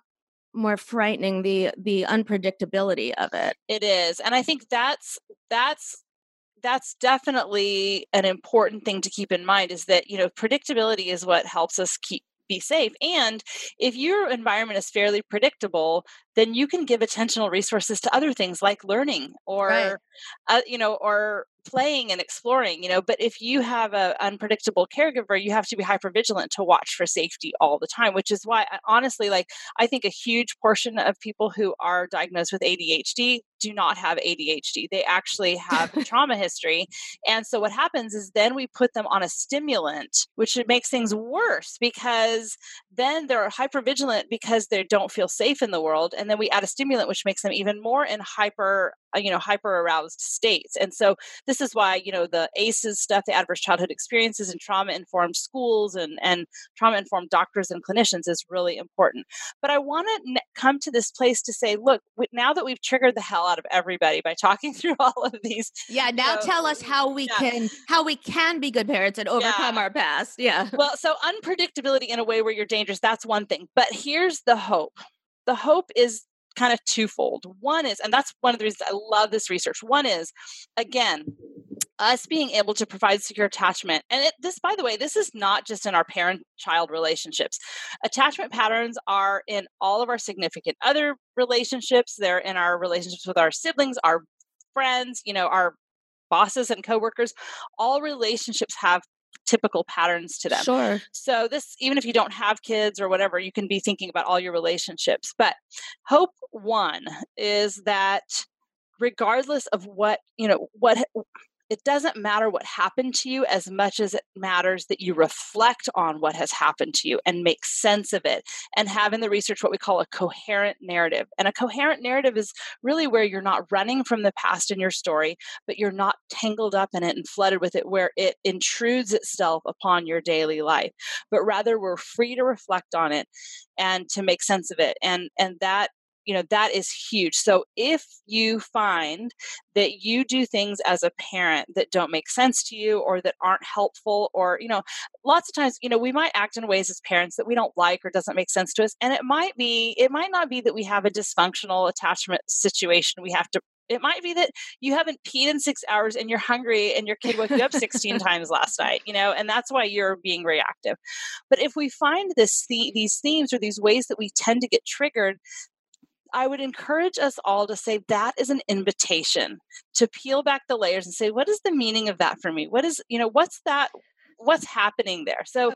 Speaker 2: more frightening the the unpredictability of it.
Speaker 3: It is, and I think that's that's that's definitely an important thing to keep in mind is that you know predictability is what helps us keep be safe. And if your environment is fairly predictable, then you can give attentional resources to other things like learning or, right. uh, you know, or playing and exploring you know but if you have an unpredictable caregiver you have to be hyper vigilant to watch for safety all the time which is why honestly like i think a huge portion of people who are diagnosed with adhd do not have adhd they actually have trauma history. And so what happens is then we put them on a stimulant which makes things worse because then they're hyper vigilant because they don't feel safe in the world. And then we add a stimulant which makes them even more in hyper uh, you know hyper aroused states. And so this is why you know the aces stuff the adverse childhood experiences and trauma informed schools and and trauma informed doctors and clinicians is really important. But i want to n- come to this place to say look now that we've triggered the hell out of everybody by talking through all of these
Speaker 2: yeah now know, tell us how we yeah. can how we can be good parents and overcome yeah. our past yeah
Speaker 3: well so unpredictability in a way where you're dangerous that's one thing but here's the hope the hope is kind of twofold. One is, and that's one of the reasons I love this research. One is, again, us being able to provide secure attachment. And it, this, by the way, this is not just in our parent child relationships. Attachment patterns are in all of our significant other relationships, they're in our relationships with our siblings, our friends, you know, our bosses and coworkers. All relationships have typical patterns to them.
Speaker 2: Sure.
Speaker 3: So this even if you don't have kids or whatever, you can be thinking about all your relationships. But hope one is that regardless of what, you know, what it doesn't matter what happened to you as much as it matters that you reflect on what has happened to you and make sense of it and have in the research what we call a coherent narrative. And a coherent narrative is really where you're not running from the past in your story, but you're not tangled up in it and flooded with it where it intrudes itself upon your daily life, but rather we're free to reflect on it and to make sense of it. And and that you know that is huge. So if you find that you do things as a parent that don't make sense to you or that aren't helpful or you know lots of times you know we might act in ways as parents that we don't like or doesn't make sense to us and it might be it might not be that we have a dysfunctional attachment situation we have to it might be that you haven't peed in six hours and you're hungry and your kid woke you up 16 times last night you know and that's why you're being reactive. But if we find this these themes or these ways that we tend to get triggered I would encourage us all to say that is an invitation to peel back the layers and say, what is the meaning of that for me? What is, you know, what's that? What's happening there? So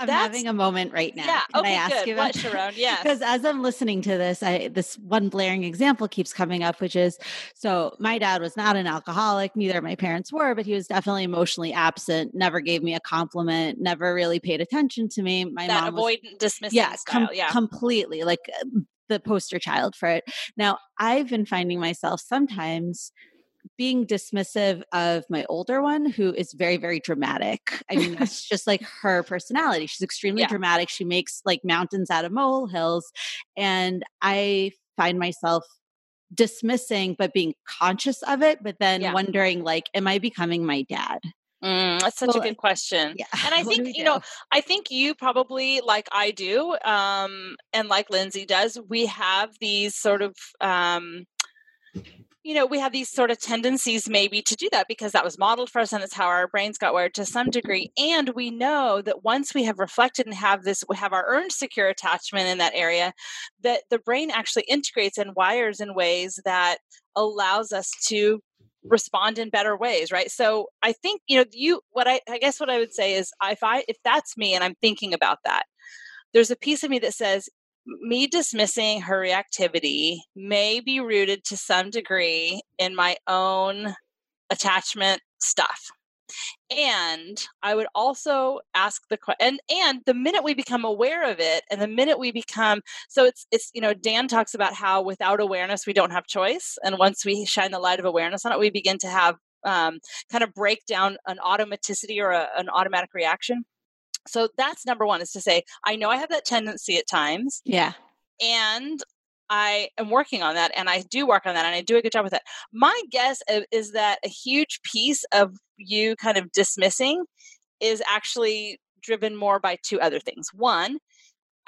Speaker 1: I'm having a moment right now.
Speaker 3: Yeah.
Speaker 1: Can
Speaker 3: okay,
Speaker 1: I ask
Speaker 3: good.
Speaker 1: you
Speaker 3: Sharon? Yeah.
Speaker 1: Because as I'm listening to this, I this one blaring example keeps coming up, which is so my dad was not an alcoholic, neither of my parents were, but he was definitely emotionally absent, never gave me a compliment, never really paid attention to me. My
Speaker 3: that
Speaker 1: mom
Speaker 3: avoidant
Speaker 1: was,
Speaker 3: dismissing
Speaker 1: yeah. Com-
Speaker 3: yeah.
Speaker 1: Completely. Like the poster child for it. Now, I've been finding myself sometimes being dismissive of my older one who is very very dramatic i mean that's just like her personality she's extremely yeah. dramatic she makes like mountains out of molehills and i find myself dismissing but being conscious of it but then yeah. wondering like am i becoming my dad
Speaker 3: Mm, that's such well, a good question. Yeah. And I think, you know, I think you probably, like I do, um, and like Lindsay does, we have these sort of, um, you know, we have these sort of tendencies maybe to do that because that was modeled for us and it's how our brains got wired to some degree. And we know that once we have reflected and have this, we have our earned secure attachment in that area, that the brain actually integrates and wires in ways that allows us to respond in better ways right? So i think you know you what i i guess what i would say is if i if that's me and i'm thinking about that there's a piece of me that says me dismissing her reactivity may be rooted to some degree in my own attachment stuff and i would also ask the question and and the minute we become aware of it and the minute we become so it's it's you know dan talks about how without awareness we don't have choice and once we shine the light of awareness on it we begin to have um, kind of break down an automaticity or a, an automatic reaction. So that's number one is to say i know i have that tendency at times
Speaker 1: yeah.
Speaker 3: and I am working on that and I do work on that and I do a good job with that. My guess is that a huge piece of you kind of dismissing is actually driven more by two other things. One,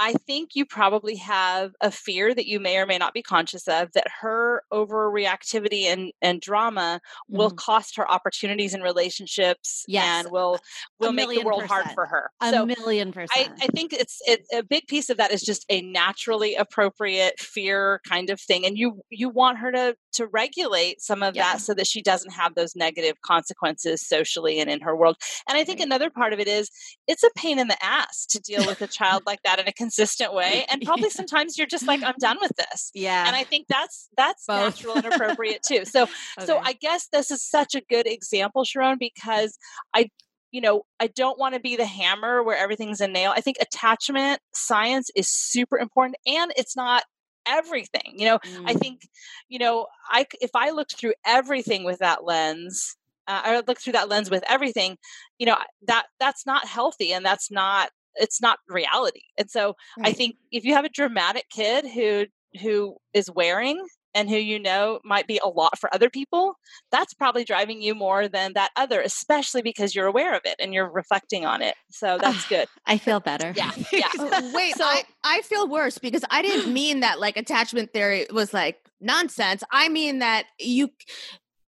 Speaker 3: I think you probably have a fear that you may or may not be conscious of that her overreactivity and, and drama mm. will mm-hmm. cost her opportunities in relationships
Speaker 1: yes.
Speaker 3: and will will make the world
Speaker 1: percent.
Speaker 3: hard for her.
Speaker 1: A so million percent.
Speaker 3: I, I think it's it, a big piece of that is just a naturally appropriate fear kind of thing. And you you want her to to regulate some of yeah. that so that she doesn't have those negative consequences socially and in her world. And I think right. another part of it is it's a pain in the ass to deal with a child like that in a consistent way and probably yeah. sometimes you're just like i'm done with this
Speaker 1: yeah
Speaker 3: and i think that's that's Both. natural and appropriate too so okay. so i guess this is such a good example sharon because i you know, I don't want to be the hammer where everything's a nail. I think attachment science is super important and it's not everything you know mm. i think you know i if i looked through everything with that lens uh, I look through that lens with everything, you know, that that's not healthy and that's not it's not reality. And so right. I think if you have a dramatic kid who who is wearing and who you know might be a lot for other people, that's probably driving you more than that other, especially because you're aware of it and you're reflecting on it. So ah, that's good.
Speaker 1: I feel better.
Speaker 3: Yeah. Yeah.
Speaker 2: Oh, wait, so, I, I feel worse because I didn't mean that like attachment theory was like nonsense. I mean that you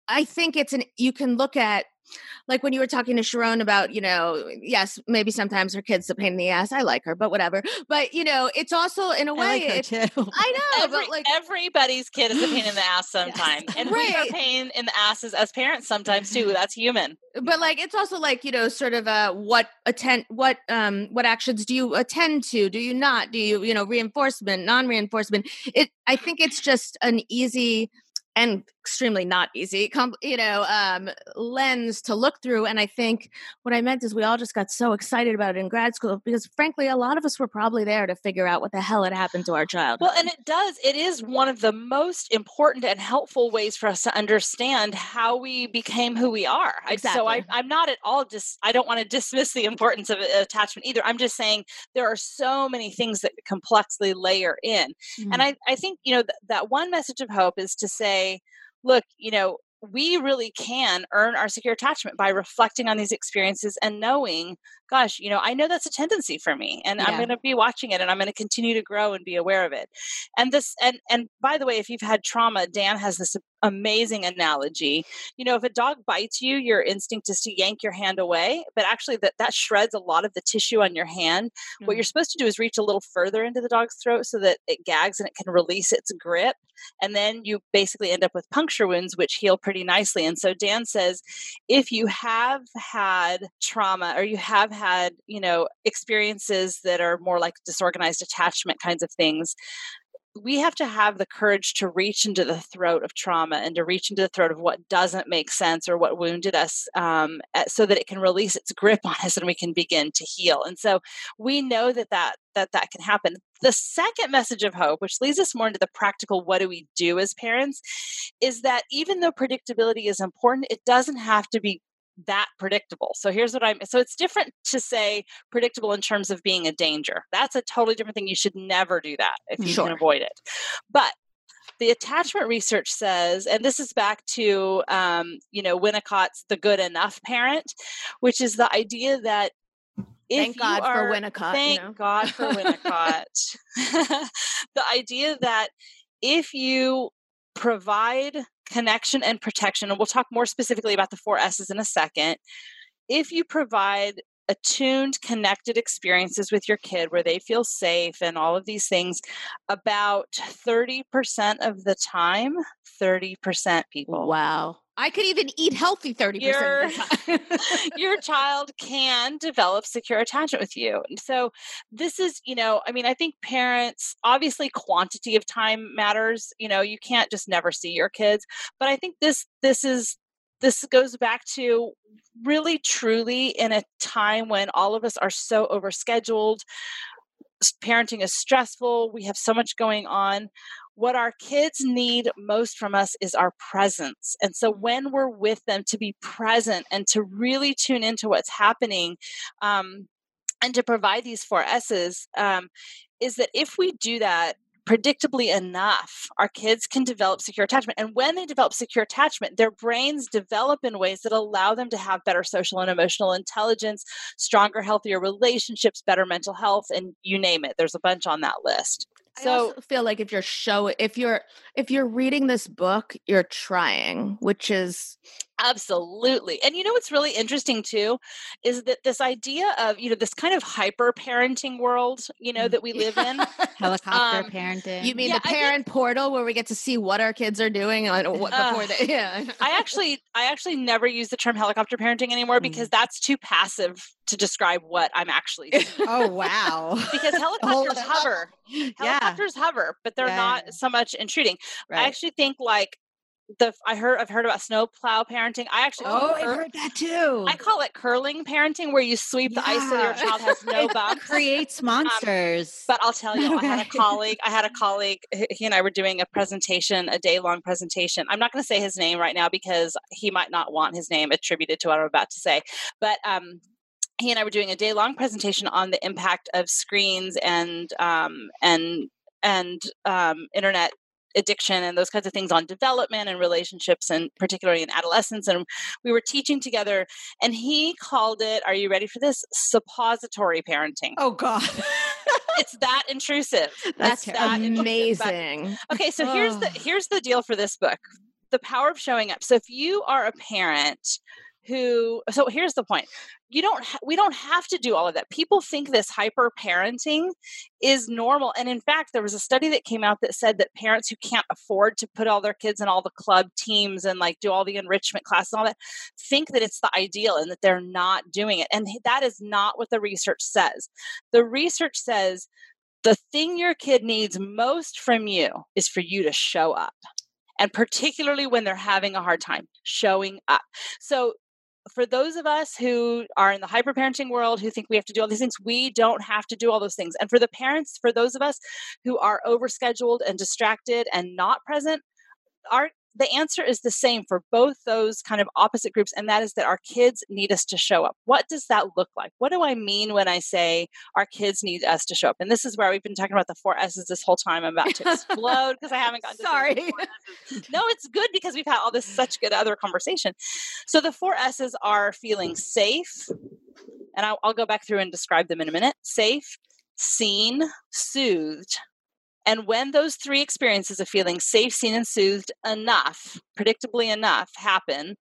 Speaker 2: I think it's an you can look at like when you were talking to Sharon about, you know, yes, maybe sometimes her kid's a pain in the ass. I like her, but whatever. But you know, it's also in a way.
Speaker 1: I, like
Speaker 2: it, I know,
Speaker 3: Every,
Speaker 2: but like
Speaker 3: everybody's kid is a pain in the ass sometimes, yes. and right. we are pain in the asses as parents sometimes too. That's human.
Speaker 2: But like, it's also like you know, sort of uh, what attend, what um, what actions do you attend to? Do you not? Do you you know reinforcement, non-reinforcement? It. I think it's just an easy and extremely not easy com- you know um, lens to look through and i think what i meant is we all just got so excited about it in grad school because frankly a lot of us were probably there to figure out what the hell had happened to our child
Speaker 3: well and it does it is one of the most important and helpful ways for us to understand how we became who we are
Speaker 2: exactly.
Speaker 3: so I, i'm not at all just i don't want to dismiss the importance of attachment either i'm just saying there are so many things that complexly layer in mm-hmm. and I, I think you know th- that one message of hope is to say look, you know, we really can earn our secure attachment by reflecting on these experiences and knowing, gosh, you know, I know that's a tendency for me and yeah. I'm going to be watching it and I'm going to continue to grow and be aware of it. And this and and by the way, if you've had trauma, Dan has this amazing analogy. You know, if a dog bites you, your instinct is to yank your hand away, but actually that that shreds a lot of the tissue on your hand. Mm-hmm. What you're mm. supposed to do is reach a little further into the dog's throat so that it gags and it can release its grip, and then you basically end up with puncture wounds which heal pretty nicely. And so Dan says if you have had trauma or you have had, you know, experiences that are more like disorganized attachment kinds of things, we have to have the courage to reach into the throat of trauma and to reach into the throat of what doesn't make sense or what wounded us um, so that it can release its grip on us and we can begin to heal. And so we know that that that that can happen. The second message of hope which leads us more into the practical what do we do as parents is that even though predictability is important it doesn't have to be that predictable. So here's what I'm so it's different to say predictable in terms of being a danger. That's a totally different thing. You should never do that if you sure. can avoid it. But the attachment research says, and this is back to um, you know Winnicott's "the good enough parent," which is the idea that
Speaker 2: thank God
Speaker 3: are,
Speaker 2: for Winnicott.
Speaker 3: Thank
Speaker 2: you know?
Speaker 3: God for Winnicott. the idea that if you provide connection and protection, and we'll talk more specifically about the four S's in a second. If you provide attuned, connected experiences with your kid where they feel safe and all of these things, about 30% of the time, 30% people.
Speaker 2: Wow. I could even eat healthy 30%
Speaker 3: your, your child can develop secure attachment with you. And so this is, you know, I mean, I think parents, obviously quantity of time matters. You know, you can't just never see your kids. But I think this this is this goes back to really truly in a time when all of us are so overscheduled parenting is stressful we have so much going on what our kids need most from us is our presence. And so when we're with them, to be present and to really tune into what's happening. Um, and to provide these four S's um, is that if we do that, predictably enough, our kids can develop secure attachment. And when they develop secure attachment, their brains develop in ways that allow them to have better social and emotional intelligence, stronger, healthier relationships, better mental health, and you name it. There's a bunch on that list.
Speaker 2: So I feel like if you're show if you're if you're reading this book, you're trying, which is
Speaker 3: Absolutely. And you know what's really interesting too is that this idea of, you know, this kind of hyper parenting world, you know, that we live in.
Speaker 1: Helicopter um, parenting.
Speaker 2: You mean yeah, the parent think, portal where we get to see what our kids are doing on what uh, before they yeah.
Speaker 3: I actually I actually never use the term helicopter parenting anymore because mm. that's too passive to describe what I'm actually doing.
Speaker 1: oh wow.
Speaker 3: because helicopters hover. Helicopters yeah. hover, but they're yeah. not so much intruding. Right. I actually think like the I heard I've heard about snowplow parenting. I actually
Speaker 1: oh, I heard that too.
Speaker 3: I call it curling parenting, where you sweep yeah. the ice so your child has no bumps.
Speaker 1: creates monsters.
Speaker 3: Um, but I'll tell you, okay. I had a colleague. I had a colleague. He and I were doing a presentation, a day long presentation. I'm not going to say his name right now because he might not want his name attributed to what I'm about to say. But um, he and I were doing a day long presentation on the impact of screens and um, and and um, internet addiction and those kinds of things on development and relationships and particularly in adolescence and we were teaching together and he called it are you ready for this? Suppository parenting.
Speaker 1: Oh god.
Speaker 3: It's that intrusive.
Speaker 2: That's, that's that amazing. intrusive.
Speaker 3: okay so here's the here's the deal for this book the power of showing up. So if you are a parent who so here's the point you don't ha- we don't have to do all of that people think this hyper parenting is normal and in fact there was a study that came out that said that parents who can't afford to put all their kids in all the club teams and like do all the enrichment classes and all that think that it's the ideal and that they're not doing it and that is not what the research says the research says the thing your kid needs most from you is for you to show up and particularly when they're having a hard time showing up. So for those of us who are in the hyperparenting world who think we have to do all these things we don't have to do all those things. And for the parents for those of us who are overscheduled and distracted and not present our the answer is the same for both those kind of opposite groups, and that is that our kids need us to show up. What does that look like? What do I mean when I say our kids need us to show up? And this is where we've been talking about the four S's this whole time. I'm about to explode because I haven't gotten
Speaker 1: Sorry.
Speaker 3: no, it's good because we've had all this such good other conversation. So the four S's are feeling safe, and I'll, I'll go back through and describe them in a minute. Safe, seen, soothed, and when those three experiences of feeling safe, seen, and soothed enough, predictably enough, happen,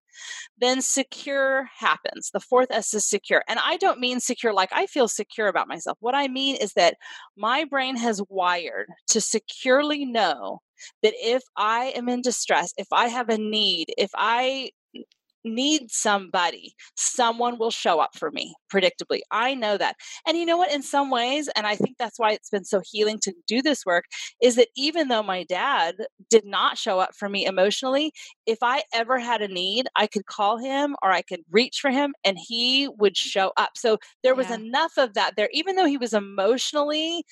Speaker 3: then secure happens. The fourth S is secure. And I don't mean secure like I feel secure about myself. What I mean is that my brain has wired to securely know that if I am in distress, if I have a need, if I need somebody, someone will show up for me predictably. I know that. And you know what? In some ways, and I think that's why it's been so healing to do this work, is that even though my dad did not show up for me emotionally, if I ever had a need, I could call him or I could reach for him and he would show up. So there was yeah. enough of that there, even though he was emotionally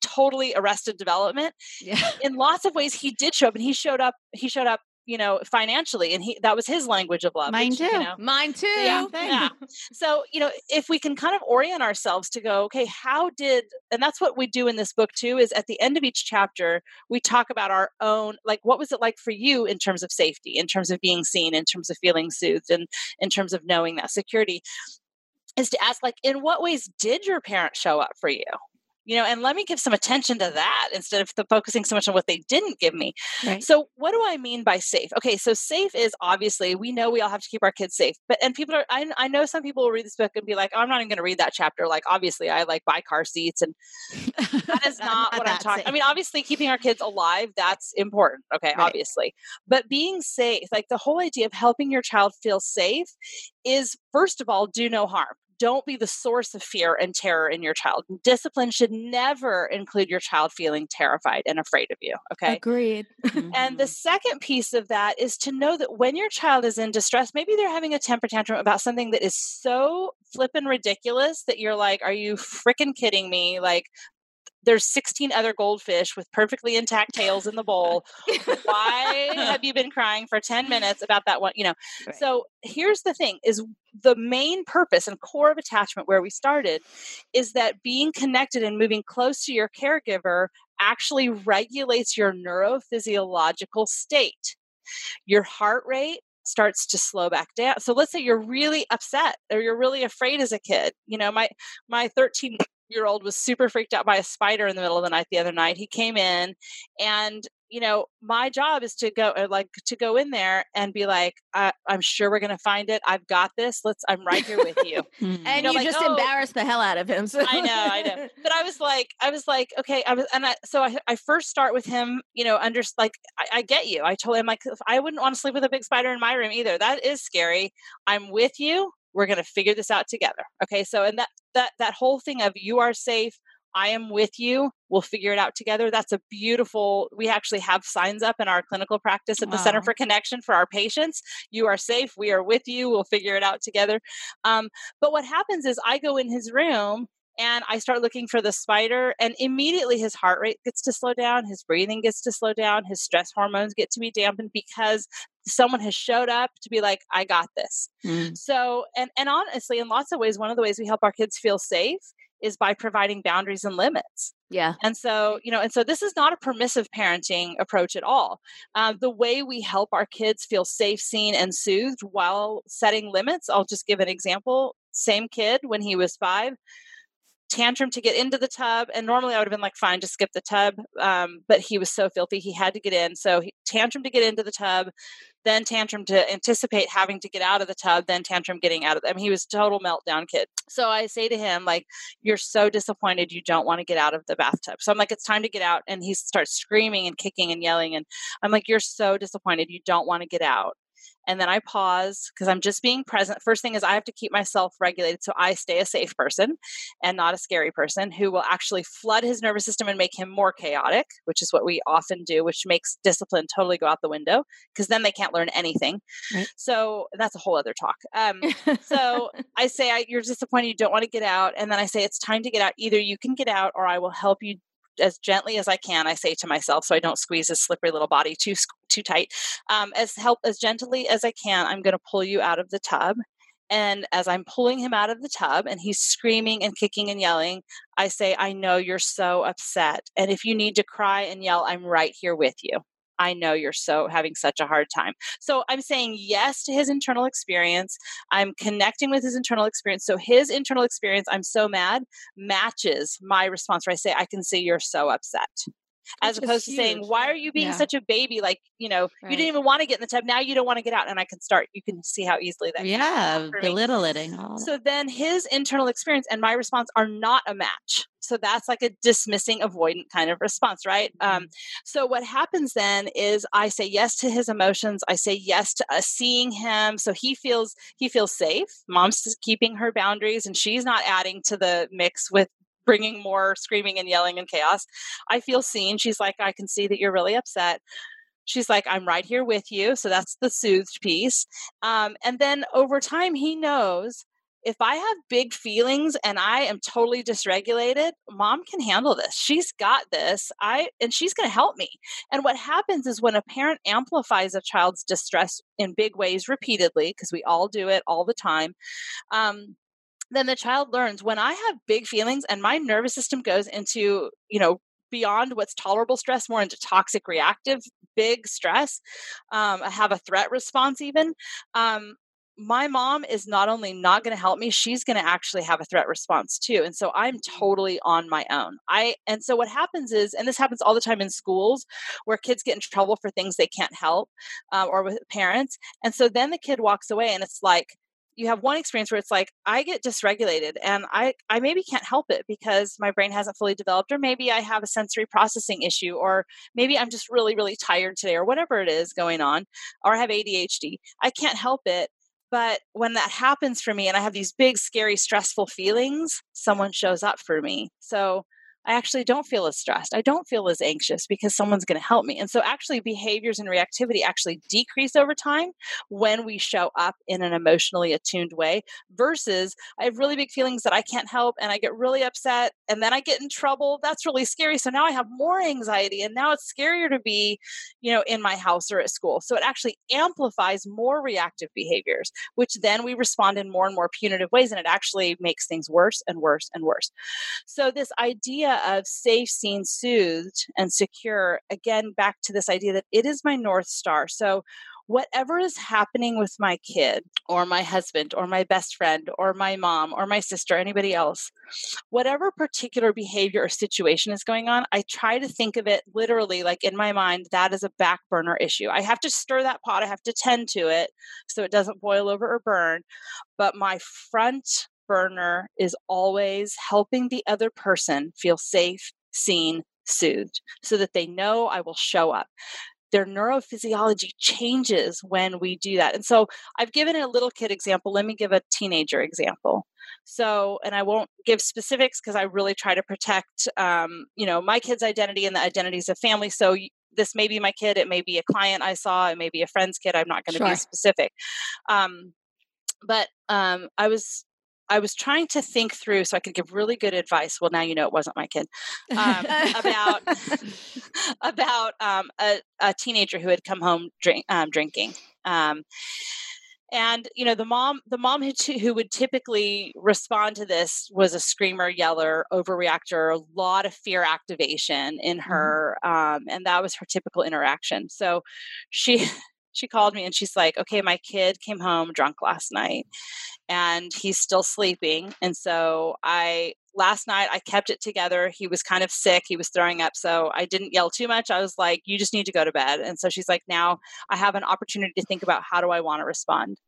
Speaker 3: totally arrested development yeah. in lots of ways he did show up and he showed up he showed up you know financially and he that was his language of love
Speaker 1: mine which, too.
Speaker 3: you know,
Speaker 2: mine too.
Speaker 3: yeah, yeah. so you know if we can kind of orient ourselves to go okay how did and that's what we do in this book too is at the end of each chapter we talk about our own like what was it like for you in terms of safety in terms of being seen in terms of feeling soothed and in terms of knowing that security is to ask like in what ways did your parents show up for you you know and let me give some attention to that instead of the focusing so much on what they didn't give me right. so what do i mean by safe okay so safe is obviously we know we all have to keep our kids safe but and people are i, I know some people will read this book and be like oh, i'm not even going to read that chapter like obviously i like buy car seats and that is not, not what i'm talking safe. i mean obviously keeping our kids alive that's important okay right. obviously but being safe like the whole idea of helping your child feel safe is first of all do no harm don't be the source of fear and terror in your child. Discipline should never include your child feeling terrified and afraid of you. Okay.
Speaker 2: Agreed.
Speaker 3: and the mm-hmm. second piece of that is to know that when your child is in distress, maybe they're having a temper tantrum about something that is so flippin' ridiculous that you're like, are you freaking kidding me? Like, there's 16 other goldfish with perfectly intact tails in the bowl. Why have you been crying for 10 minutes about that one? You know, right. so here's the thing is the main purpose and core of attachment where we started is that being connected and moving close to your caregiver actually regulates your neurophysiological state. Your heart rate starts to slow back down. So let's say you're really upset or you're really afraid as a kid. You know, my my 13 year old was super freaked out by a spider in the middle of the night the other night. He came in and you know my job is to go uh, like to go in there and be like i'm sure we're going to find it. I've got this. Let's i'm right here with you.
Speaker 2: And you, know, you like, just oh, embarrassed the hell out of him so.
Speaker 3: i know i know. But i was like i was like okay i was and I, so I, I first start with him you know under like I, I get you. I told him like i wouldn't want to sleep with a big spider in my room either. That is scary. I'm with you. We're going to figure this out together. Okay so and that that that whole thing of you are safe I am with you. We'll figure it out together. That's a beautiful, we actually have signs up in our clinical practice at the wow. Center for Connection for our patients. You are safe. We are with you. We'll figure it out together. Um, but what happens is I go in his room and I start looking for the spider, and immediately his heart rate gets to slow down, his breathing gets to slow down, his stress hormones get to be dampened because someone has showed up to be like, I got this. Mm. So, and and honestly, in lots of ways, one of the ways we help our kids feel safe is by providing boundaries and limits.
Speaker 2: Yeah.
Speaker 3: And so, you know, and so this is not a permissive parenting approach at all. Uh, the way we help our kids feel safe, seen, and soothed while setting limits, I'll just give an example. Same kid when he was five tantrum to get into the tub and normally i would have been like fine just skip the tub um, but he was so filthy he had to get in. So he, tantrum to get into the tub then tantrum to anticipate having to get out of the tub then tantrum getting out of I mean, he was total meltdown kid. So i say to him like you're so disappointed you don't want to get out of the bathtub. So i'm like it's time to get out and he starts screaming and kicking and yelling and i'm like you're so disappointed you don't want to get out and then I pause because I'm just being present. First thing is I have to keep myself regulated so I stay a safe person and not a scary person who will actually flood his nervous system and make him more chaotic, which is what we often do, which makes discipline totally go out the window because then they can't learn anything. Right. So that's a whole other talk. Um, so I say, I, You're disappointed, you don't want to get out. And then I say, It's time to get out. Either you can get out or I will help you as gently as I can, I say to myself, so I don't squeeze his slippery little body too too tight. Um, as help as gently as I can, I'm going to pull you out of the tub. And as I'm pulling him out of the tub and he's screaming and kicking and yelling, I say, I know you're so upset. And if you need to cry and yell, I'm right here with you. I know you're so having such a hard time. So I'm saying yes to his internal experience. I'm connecting with his internal experience. So his internal experience, I'm so mad, matches my response where I say, I can see you're so upset as Which opposed to saying, "Why are you being yeah. such a baby? Like, you know, right. you didn't even want to get in the tub. Now you don't want to get out." And I can start. You can see how easily that.
Speaker 1: Yeah, belittling.
Speaker 3: So then his internal experience and my response are not a match. So that's like a dismissing, avoidant kind of response, right? Um, mm-hmm. Um, so what happens then is I say yes to his emotions. I say yes to us seeing him, so he feels he feels safe. Mom's keeping her boundaries, and she's not adding to the mix with bringing more screaming and yelling and chaos. I feel seen. She's like, I can see that you're really upset. She's like, I'm right here with you. So that's the soothed piece. Um, and then over time, he knows if I have big feelings and I am totally dysregulated, mom can handle this. She's got this. I and she's going to help me. And what happens is when a parent amplifies a child's distress in big ways repeatedly, because we all do it all the time, um, then the child learns when I have big feelings and my nervous system goes into, you know, beyond what's tolerable stress, more into toxic reactive, big stress. Um, I have a threat response even. Um, my mom is not only not going to help me she's going to actually have a threat response too and so i'm mm. totally on my own i and so what happens is and this happens all the time in schools where kids get in trouble for things they can't help um, or with parents and so then the kid walks away and it's like you have one experience where it's like i get dysregulated and i i maybe can't help it because my brain hasn't fully developed or maybe i have a sensory processing issue or maybe i'm just really really tired today or whatever it is going on or i have adhd i can't help it but when that happens for me and i have these big scary stressful feelings someone shows up for me. So I actually don't feel as stressed. I don't feel as anxious because someone's going to help me. And so, actually, behaviors and reactivity actually decrease over time when we show up in an emotionally attuned way versus I have really big feelings that I can't help and I get really upset and then I get in trouble. That's really scary. So now I have more anxiety and now it's scarier to be, you know, in my house or at school. So, it actually amplifies more reactive behaviors, which then we respond in more and more punitive ways and it actually makes things worse and worse and worse. So, this idea of safe, seen, soothed, and secure, again, back to this idea that it is my North Star. So, whatever is happening with my kid or my husband or my best friend or my mom or my sister, anybody else, whatever particular behavior or situation is going on, I try to think of it literally like in my mind, that is a back burner issue. I have to stir that pot, I have to tend to it so it doesn't boil over or burn. But my front burner is always helping the other person feel safe, seen, soothed, so that they know I will show up. Their neurophysiology changes when we do that. And so I've given a little kid example. Let me give a teenager example. So, and I won't give specifics because I really try to protect, um, you know, my kid's identity and the identities of family. So this may be my kid, it may be a client I saw, it may be a friend's kid. I'm not going to sure. be specific. Um, but um, I was I was trying to think through so I could give really good advice. Well, now you know it wasn't my kid um, about about um, a, a, teenager who had come home drink, um, drinking. Um, and you know the mom the mom who, t- who would typically respond to this was a screamer yeller overreactor a lot of fear activation in mm-hmm. her mm-hmm. um, and that was her typical interaction so she she called me and she's like okay my kid came home drunk last night and he's still sleeping and so i last night I kept it together. He was kind of sick. He was throwing up. So I didn't yell too much. I was like, you just need to go to bed. And so she's like, now I have an opportunity to think about how do I want to respond.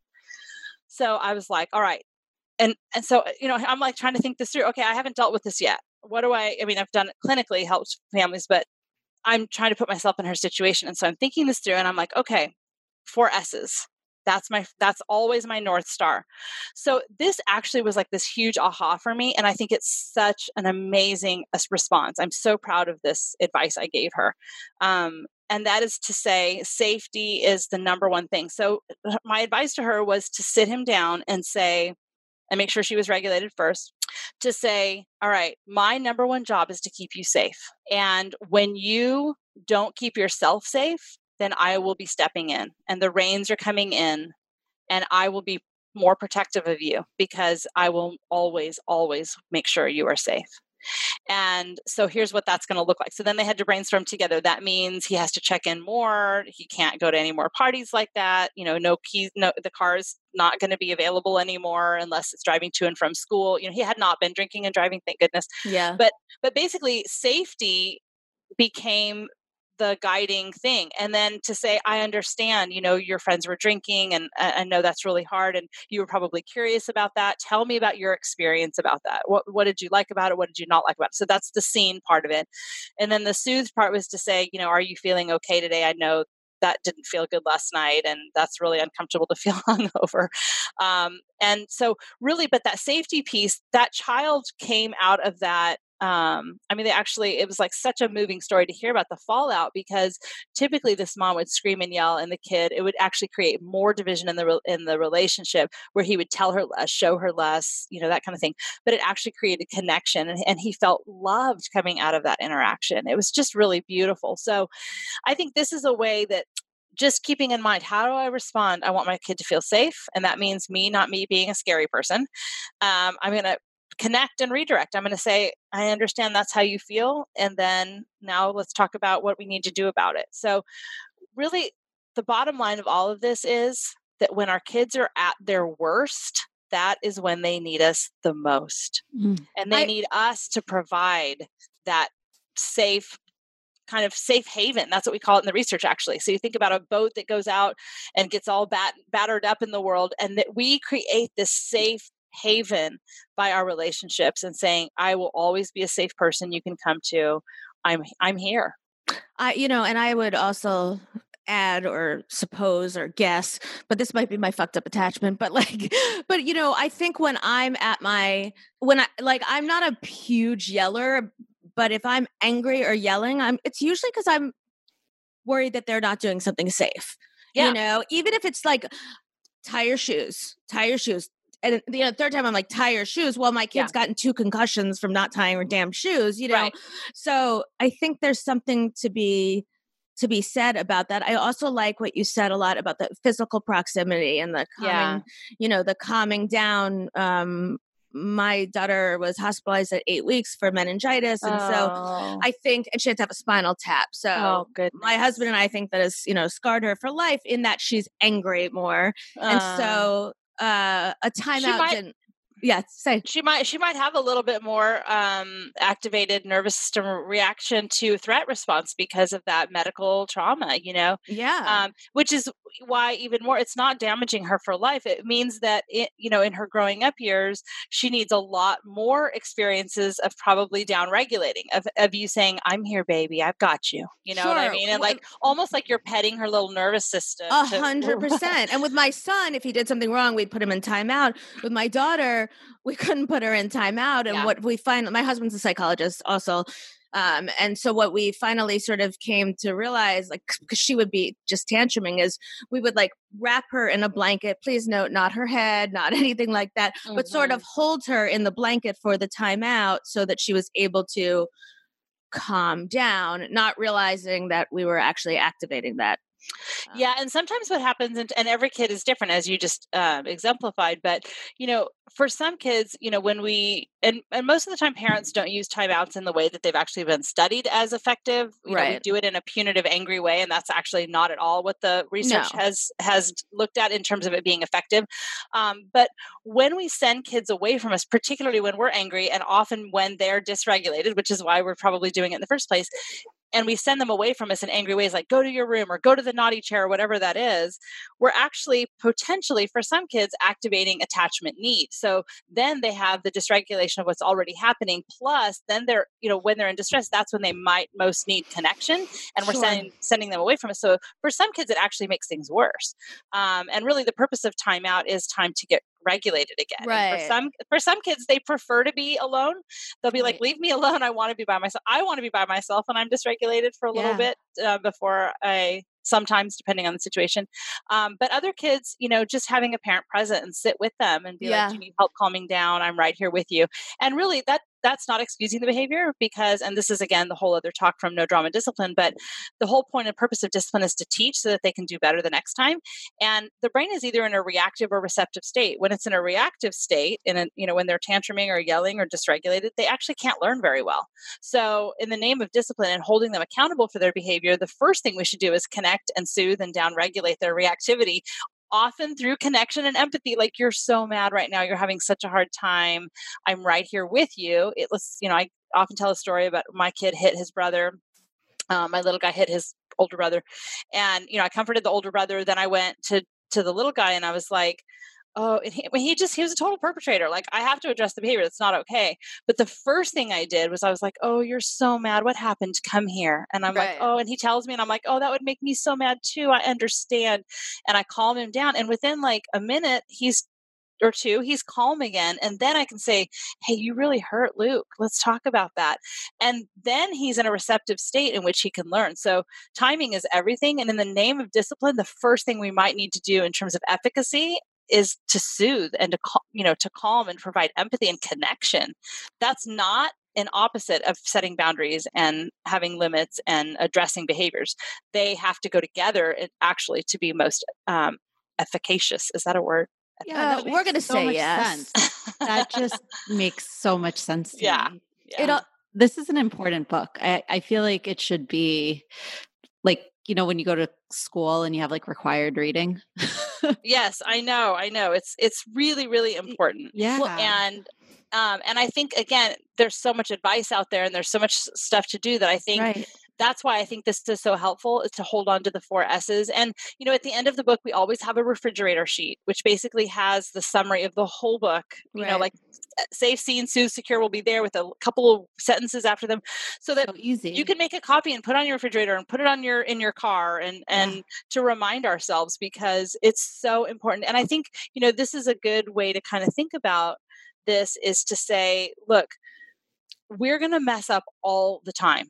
Speaker 3: So I was like, all right. And and so uh, you know, I'm like trying to think this through. Okay, I haven't dealt with this yet. What do I I mean, I've done it clinically, helped families, but I'm trying to put myself in her situation. And so I'm thinking this through and I'm like, okay, four S's. That's my that's always my north star. So this actually was like this huge aha for me and i think it's such an amazing uh, response. I'm so proud of this advice i gave her. Um, and that is to say safety is the number one thing. So uh, my advice to her was to sit him down and say and make sure she was regulated first to say all right my number one job is to keep you safe. And when you don't keep yourself safe then I will be stepping in and the reins are coming in and I will be more protective of you because I will always, always make sure you are safe. And so here's what that's going to look like. So then they had to brainstorm together. That means he has to check in more. He can't go to any more parties like that. You know, no keys, no, the car's not going to be available anymore unless it's driving to and from school. You know, he had not been drinking and driving, thank goodness.
Speaker 2: Yeah.
Speaker 3: But, but basically, safety became the guiding thing and then to say i understand you know your friends were drinking and i know that's really hard and you were probably curious about that. Tell me about your experience about that. What, what did you like about it? What did you not like about it? So that's the seen part of it. And then the soothed part was to say you know are you feeling okay today? I know that didn't feel good last night and that's really uncomfortable to feel hungover. Um, and so really but that safety piece that child came out of that um, I mean, they actually, it was like such a moving story to hear about the fallout because typically this mom would scream and yell, and the kid, it would actually create more division in the in the relationship where he would tell her less, show her less, you know, that kind of thing. But it actually created connection, and, and he felt loved coming out of that interaction. It was just really beautiful. So, I think this is a way that just keeping in mind how do I respond? I want my kid to feel safe, and that means me not me being a scary person. Um, I'm going to connect and redirect. I'm going to say, I understand that's how you feel. And then now let's talk about what we need to do about it. So, really, the bottom line of all of this is that when our kids are at their worst, that is when they need us the most. Mm. And they I, need us to provide that safe kind of safe haven. That's what we call it in the research, actually. So you think about a boat that goes out and gets all bat- battered up in the world, and that we create this safe haven by our relationships and saying i will always be a safe person you can come to. I'm i'm here.
Speaker 2: I you know and i would also add or suppose or guess but this might be my fucked up attachment but like but you know i think when i'm at my when i like i'm not a huge yeller but if i'm angry or yelling i'm it's usually because i'm worried that they're not doing something safe yeah. you know? Even if it's like tie your shoes tie your shoes and the you know, third time I'm like, tie your shoes. Well, my kid's yeah. gotten two concussions from not tying her damn shoes, you know? Right. So I think there's something to be to be said about that. I also like what you said a lot about the physical proximity and the calming, yeah. you know, the calming down. Um, my daughter was hospitalized at eight weeks for meningitis. And oh. so I think, and she had to have a spinal tap. So
Speaker 3: oh,
Speaker 2: my husband and I think that has, you know, scarred her for life in that she's angry more. Uh. And so uh, a timeout might, didn't yeah say
Speaker 3: she might she might have a little bit more um, activated nervous system reaction to threat response because of that medical trauma you know?
Speaker 2: Yeah.
Speaker 3: Um, which is why even more it's not damaging her for life. It means that it, you know in her growing up years she needs a lot more experiences of probably down regulating of, of you saying i'm here baby i've got you you know sure. what i mean? And like almost like you're petting her little nervous system
Speaker 2: a hundred percent. And with my son if he did something wrong we'd put him in timeout. With my daughter we couldn't put her in timeout. And
Speaker 3: Yeah.
Speaker 2: what we find, my husband's a psychologist also. Um, and so what we finally sort of came to realize, like, because she would be just tantruming, is we would like wrap her in a blanket. Please note, not her head, not anything like that, but sort of hold her in the blanket for the timeout so that she was able to calm down, not realizing that we were actually activating that. Um,
Speaker 3: Yeah, and sometimes what happens, and, and every kid is different, as you just um, exemplified. But you know, for some kids, you know, when we and and most of the time, parents don't use timeouts in the way that they've actually been studied as effective. You know, we do it in a punitive, angry way, and that's actually not at all what the research
Speaker 2: No.
Speaker 3: has has looked at in terms of it being effective. Um, but when we send kids away from us, particularly when we're angry, and often when they're dysregulated, which is why we're probably doing it in the first place, and we send them away from us in angry ways like go to your room or go to the naughty chair or whatever that is we're actually potentially for some kids activating attachment need. So then they have the dysregulation of what's already happening plus then they're you know when they're in distress that's when they might most need connection and we're
Speaker 2: Sure.
Speaker 3: sending sending them away from us. So for some kids it actually makes things worse. Um, and really the purpose of timeout is time to get regulated again And
Speaker 2: Right.
Speaker 3: for some for some kids they prefer to be alone they'll be like leave me alone i want to be by myself i want to be by myself when i'm dysregulated for a little
Speaker 1: Yeah.
Speaker 3: bit uh, before i sometimes depending on the situation um, but other kids you know just having a parent present and sit with them and be
Speaker 2: Yeah.
Speaker 3: like do you need help calming down i'm right here with you and really that that's not excusing the behavior because and this is again the whole other talk from no drama discipline but the whole point and purpose of discipline is to teach so that they can do better the next time. And the brain is either in a reactive or receptive state. When it's in a reactive state in a, you know when they're tantruming or yelling or dysregulated they actually can't learn very well. So in the name of discipline and holding them accountable for their behavior the first thing we should do is connect and soothe and down regulate their reactivity often through connection and empathy like you're so mad right now you're having such a hard time i'm right here with you. It was you know i often tell a story about my kid hit his brother um, my little guy hit his older brother and you know i comforted the older brother then i went to to the little guy and i was like oh and he, he just he was a total perpetrator like i have to address the behavior that's not okay. But the first thing i did was i was like oh you're so mad what happened? Come here. And i'm
Speaker 2: Right.
Speaker 3: like oh and he tells me and i'm like oh that would make me so mad too i understand. And i calm him down and within like a minute he's or two he's calm again and then i can say hey you really hurt luke let's talk about that. And then he's in a receptive state in which he can learn. So timing is everything and in the name of discipline the first thing we might need to do in terms of efficacy is to soothe and to cal- you know to calm and provide empathy and connection that's not an opposite of setting boundaries and having limits and addressing behaviors they have to go together it- actually to be most um, efficacious is that a word
Speaker 2: Uh,
Speaker 1: that
Speaker 2: we're gonna
Speaker 1: so
Speaker 2: say yes.
Speaker 1: That just makes so much sense to
Speaker 3: Yeah. Yeah.
Speaker 2: all,
Speaker 1: This is an important book. I, I feel like it should be like, you know, when you go to school and you have like required reading.
Speaker 3: yes i know i know it's it's really really important
Speaker 1: yeah.
Speaker 3: and um, and I think again, there's so much advice out there, and there's so much stuff to do that I think
Speaker 1: right.
Speaker 3: That's why I think this is so helpful is to hold on to the four S's. And you know, at the end of the book, we always have a refrigerator sheet, which basically has the summary of the whole book. You know, like safe, seen, soothe, secure will be there with a couple of sentences after them, so that
Speaker 1: So easy.
Speaker 3: you can make a copy and put on your refrigerator and put it on your in your car and and to remind ourselves because it's so important and i think you know this is a good way to kind of think about this is to say look we're going to mess up all the time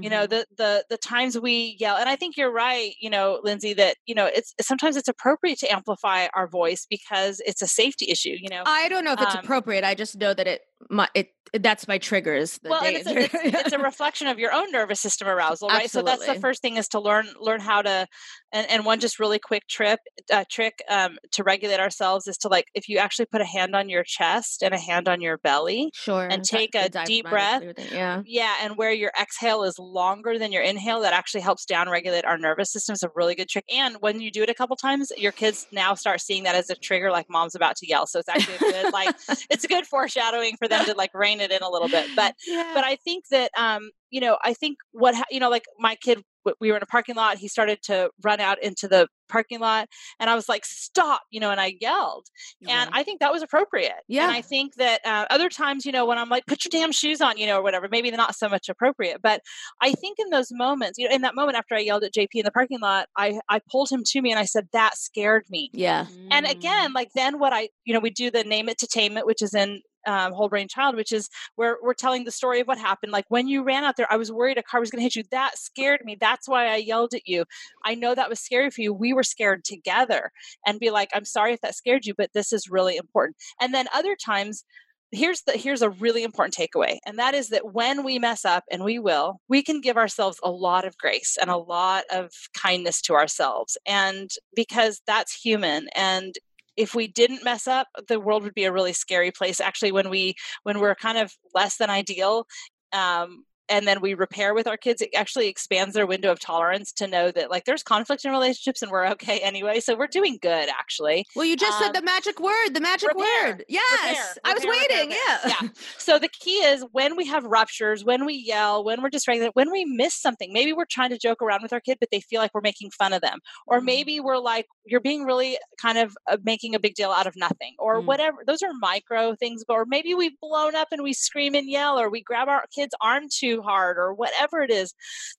Speaker 3: you know
Speaker 1: Mhm.
Speaker 3: the the the times we yell and i think you're right you know lindsay that you know it's sometimes it's appropriate to amplify our voice because it's a safety issue you know
Speaker 2: I don't know if it's
Speaker 3: Um,
Speaker 2: appropriate. I just know that it my it that's my triggers.
Speaker 3: well and it's a, it's, it's a reflection of your own nervous system arousal right so that's the first thing is to learn learn how to and, and one just really quick trip uh, trick um, to regulate ourselves is to like if you actually put a hand on your chest and a hand on your belly
Speaker 2: sure.
Speaker 3: and take
Speaker 2: the
Speaker 3: a deep breath.
Speaker 2: Yeah.
Speaker 3: yeah and where your exhale is longer than your inhale that actually helps down regulate our nervous system is a really good trick and when you do it a couple times your kids now start seeing that as a trigger like mom's about to yell so it's actually a good like it's a good foreshadowing for them to like rein it in a little bit but
Speaker 1: yeah.
Speaker 3: but I think that um, you know, I think what ha- you know, like my kid we were in a parking lot. He started to run out into the parking lot and I was like, stop, you know, and I yelled. And I think that was appropriate.
Speaker 2: Yeah.
Speaker 3: And I think that uh, other times, you know, when I'm like, put your damn shoes on, you know, or whatever, maybe they're not so much appropriate. But I think in those moments, you know, in that moment after I yelled at JP in the parking lot, I, I pulled him to me and I said, that scared me.
Speaker 2: Yeah.
Speaker 3: And
Speaker 1: Mm.
Speaker 3: again, like then what I, you know, we do the name it to tame it, which is in um, whole brain child, which is where we're telling the story of what happened. Like when you ran out there, I was worried a car was going to hit you. That scared me. That's why I yelled at you. I know that was scary for you. We were scared together and be like, I'm sorry if that scared you, but this is really important. And then other times, here's the here's a really important takeaway and that is that when we mess up and we will we can give ourselves a lot of grace and a lot of kindness to ourselves and because that's human and if we didn't mess up the world would be a really scary place. Actually when we when we're kind of less than ideal um, and then we repair with our kids it actually expands their window of tolerance to know that like there's conflict in relationships and we're okay anyway so we're doing good actually
Speaker 2: Well, you just said
Speaker 3: Um,
Speaker 2: the magic word, the magic
Speaker 3: repair,
Speaker 2: word. Yes.
Speaker 3: repair,
Speaker 2: I was
Speaker 3: repair, repair,
Speaker 2: waiting. Yeah.
Speaker 3: Yeah. so the key is when we have ruptures when we yell when we're dysregulated when we miss something maybe we're trying to joke around with our kid but they feel like we're making fun of them or maybe we're like you're being really kind of uh, making a big deal out of nothing or
Speaker 1: Mm.
Speaker 3: whatever those are micro things or maybe we've blown up and we scream and yell or we grab our kid's arm too hard or whatever it is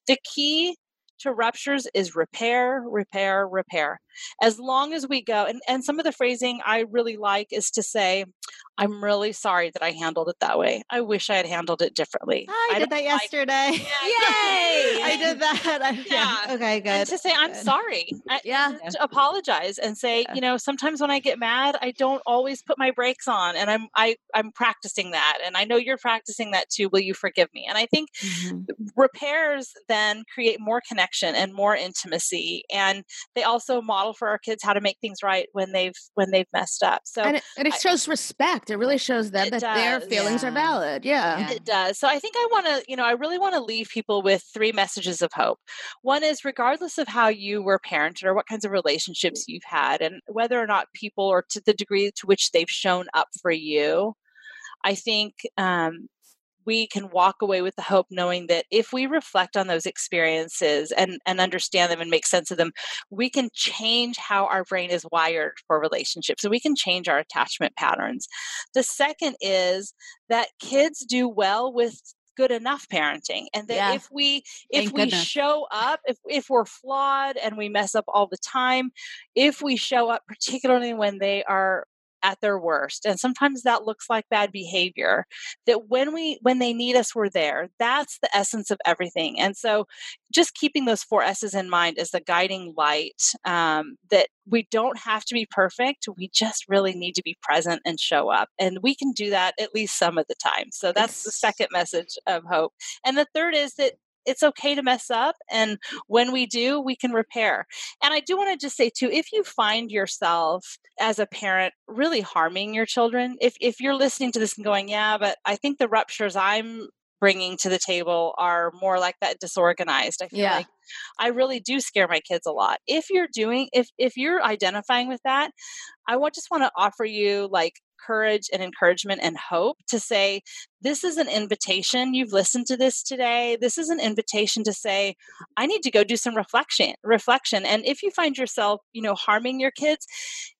Speaker 3: the key to ruptures is repair repair repair as long as we go and, and some of the phrasing i really like is to say i'm really sorry that i handled it that way i wish i had handled it differently
Speaker 1: I, did that
Speaker 3: like-
Speaker 1: yesterday.
Speaker 3: Yay!
Speaker 1: I did that. I, yeah.
Speaker 3: Yeah.
Speaker 1: Okay, good.
Speaker 3: and to say i'm
Speaker 1: Good.
Speaker 3: sorry
Speaker 2: Yeah.
Speaker 3: to apologize and say
Speaker 1: Yeah.
Speaker 3: you know sometimes when i get mad i don't always put my brakes on and i'm i i'm practicing that and i know you're practicing that too will you forgive me and i think
Speaker 1: Mhm.
Speaker 3: repairs then create more connection and more intimacy and they also model for our kids how to make things right when they've when they've messed up so
Speaker 2: and it, and it
Speaker 3: I-
Speaker 2: shows respect. It really shows them that their
Speaker 3: does,
Speaker 2: feelings are valid. Yeah.
Speaker 1: Yeah.
Speaker 3: It does. So I think I want to, you know, I really want to leave people with three messages of hope. One is regardless of how you were parented or what kinds of relationships you've had, and whether or not people or to the degree to which they've shown up for you, I think um, we can walk away with the hope knowing that if we reflect on those experiences and, and understand them and make sense of them, we can change how our brain is wired for relationships. So we can change our attachment patterns. The second is that kids do well with good enough parenting and that
Speaker 1: Yeah.
Speaker 3: if we if
Speaker 1: Thank
Speaker 3: we
Speaker 1: goodness.
Speaker 3: show up if if we're flawed and we mess up all the time if we show up particularly when they are at their worst and sometimes that looks like bad behavior that when we when they need us we're there. That's the essence of everything and so just keeping those four s's in mind is the guiding light um, that we don't have to be perfect we just really need to be present and show up and we can do that at least some of the time so that's the second message of hope and the third is that it's okay to mess up and when we do we can repair and i do want to just say too if you find yourself as a parent really harming your children if if you're listening to this and going yeah but i think the ruptures i'm bringing to the table are more like that disorganized i feel
Speaker 2: Yeah.
Speaker 3: like i really do scare my kids a lot if you're doing if if you're identifying with that i just want to offer you like courage and encouragement and hope to say this is an invitation. You've listened to this today. This is an invitation to say i need to go do some reflection reflection. And if you find yourself you know harming your kids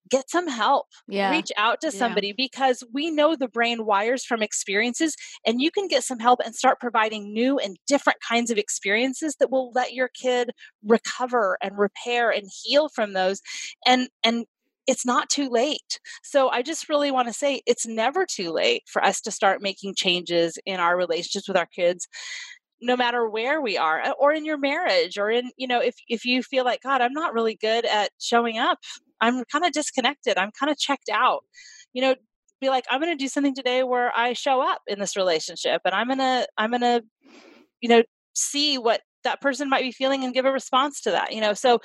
Speaker 3: get some help.
Speaker 2: Yeah.
Speaker 3: reach out to
Speaker 1: Yeah.
Speaker 3: somebody because we know the brain wires from experiences and you can get some help and start providing new and different kinds of experiences that will let your kid recover and repair and heal from those. And and it's not too late. So I just really want to say it's never too late for us to start making changes in our relationships with our kids no matter where we are uh, or in your marriage or in you know if if you feel like god I'm not really good at showing up. I'm kind of disconnected. I'm kind of checked out. You know be like i'm going to do something today where i show up in this relationship and i'm going to i'm going to you know see what that person might be feeling and give a response to that you know so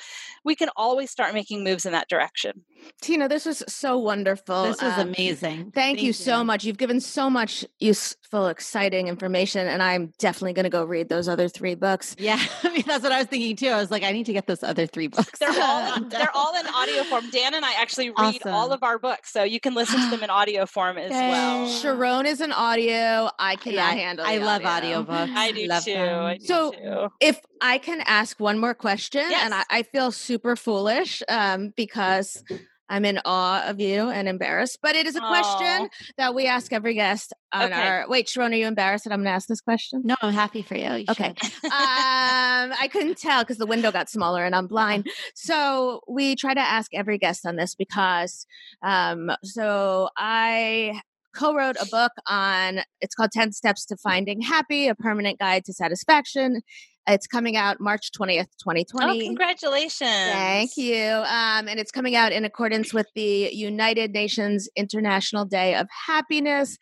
Speaker 3: we can always start making moves in that direction
Speaker 2: Tina, this was so wonderful.
Speaker 1: This was
Speaker 2: Um,
Speaker 1: amazing.
Speaker 2: Thank, you so much. You've given so much useful, exciting information, and I'm definitely going to go read those other three books.
Speaker 1: Yeah, I mean, that's what I was thinking too. I was like, I need to get those other three books.
Speaker 3: they're all they're all in audio form dan and i actually read all of our books so you can listen to them in audio form as well
Speaker 2: Sharon is an audio. I cannot
Speaker 1: Yeah,
Speaker 2: handle.
Speaker 1: I
Speaker 2: the
Speaker 1: love
Speaker 2: audio.
Speaker 1: audiobooks.
Speaker 3: i do
Speaker 1: love
Speaker 3: too
Speaker 1: them.
Speaker 3: I do
Speaker 2: So,
Speaker 3: too.
Speaker 2: If I can ask one more question,
Speaker 3: Yes.
Speaker 2: and I, I feel super foolish um, because I'm in awe of you and embarrassed, but it is a question that we ask every guest on
Speaker 3: Okay.
Speaker 2: our. Wait, Sharon, are you embarrassed that I'm going to ask this question?
Speaker 1: No, I'm happy for you. You
Speaker 2: Okay. um, I couldn't tell because the window got smaller and I'm blind. So we try to ask every guest on this because, um, so I co-wrote a book on. It's called Ten Steps to Finding Happy: A Permanent Guide to Satisfaction. It's coming out March twentieth, twenty
Speaker 3: Oh,
Speaker 2: twenty.
Speaker 3: congratulations.
Speaker 2: Thank you. Um, and it's coming out in accordance with the United Nations International Day of Happiness.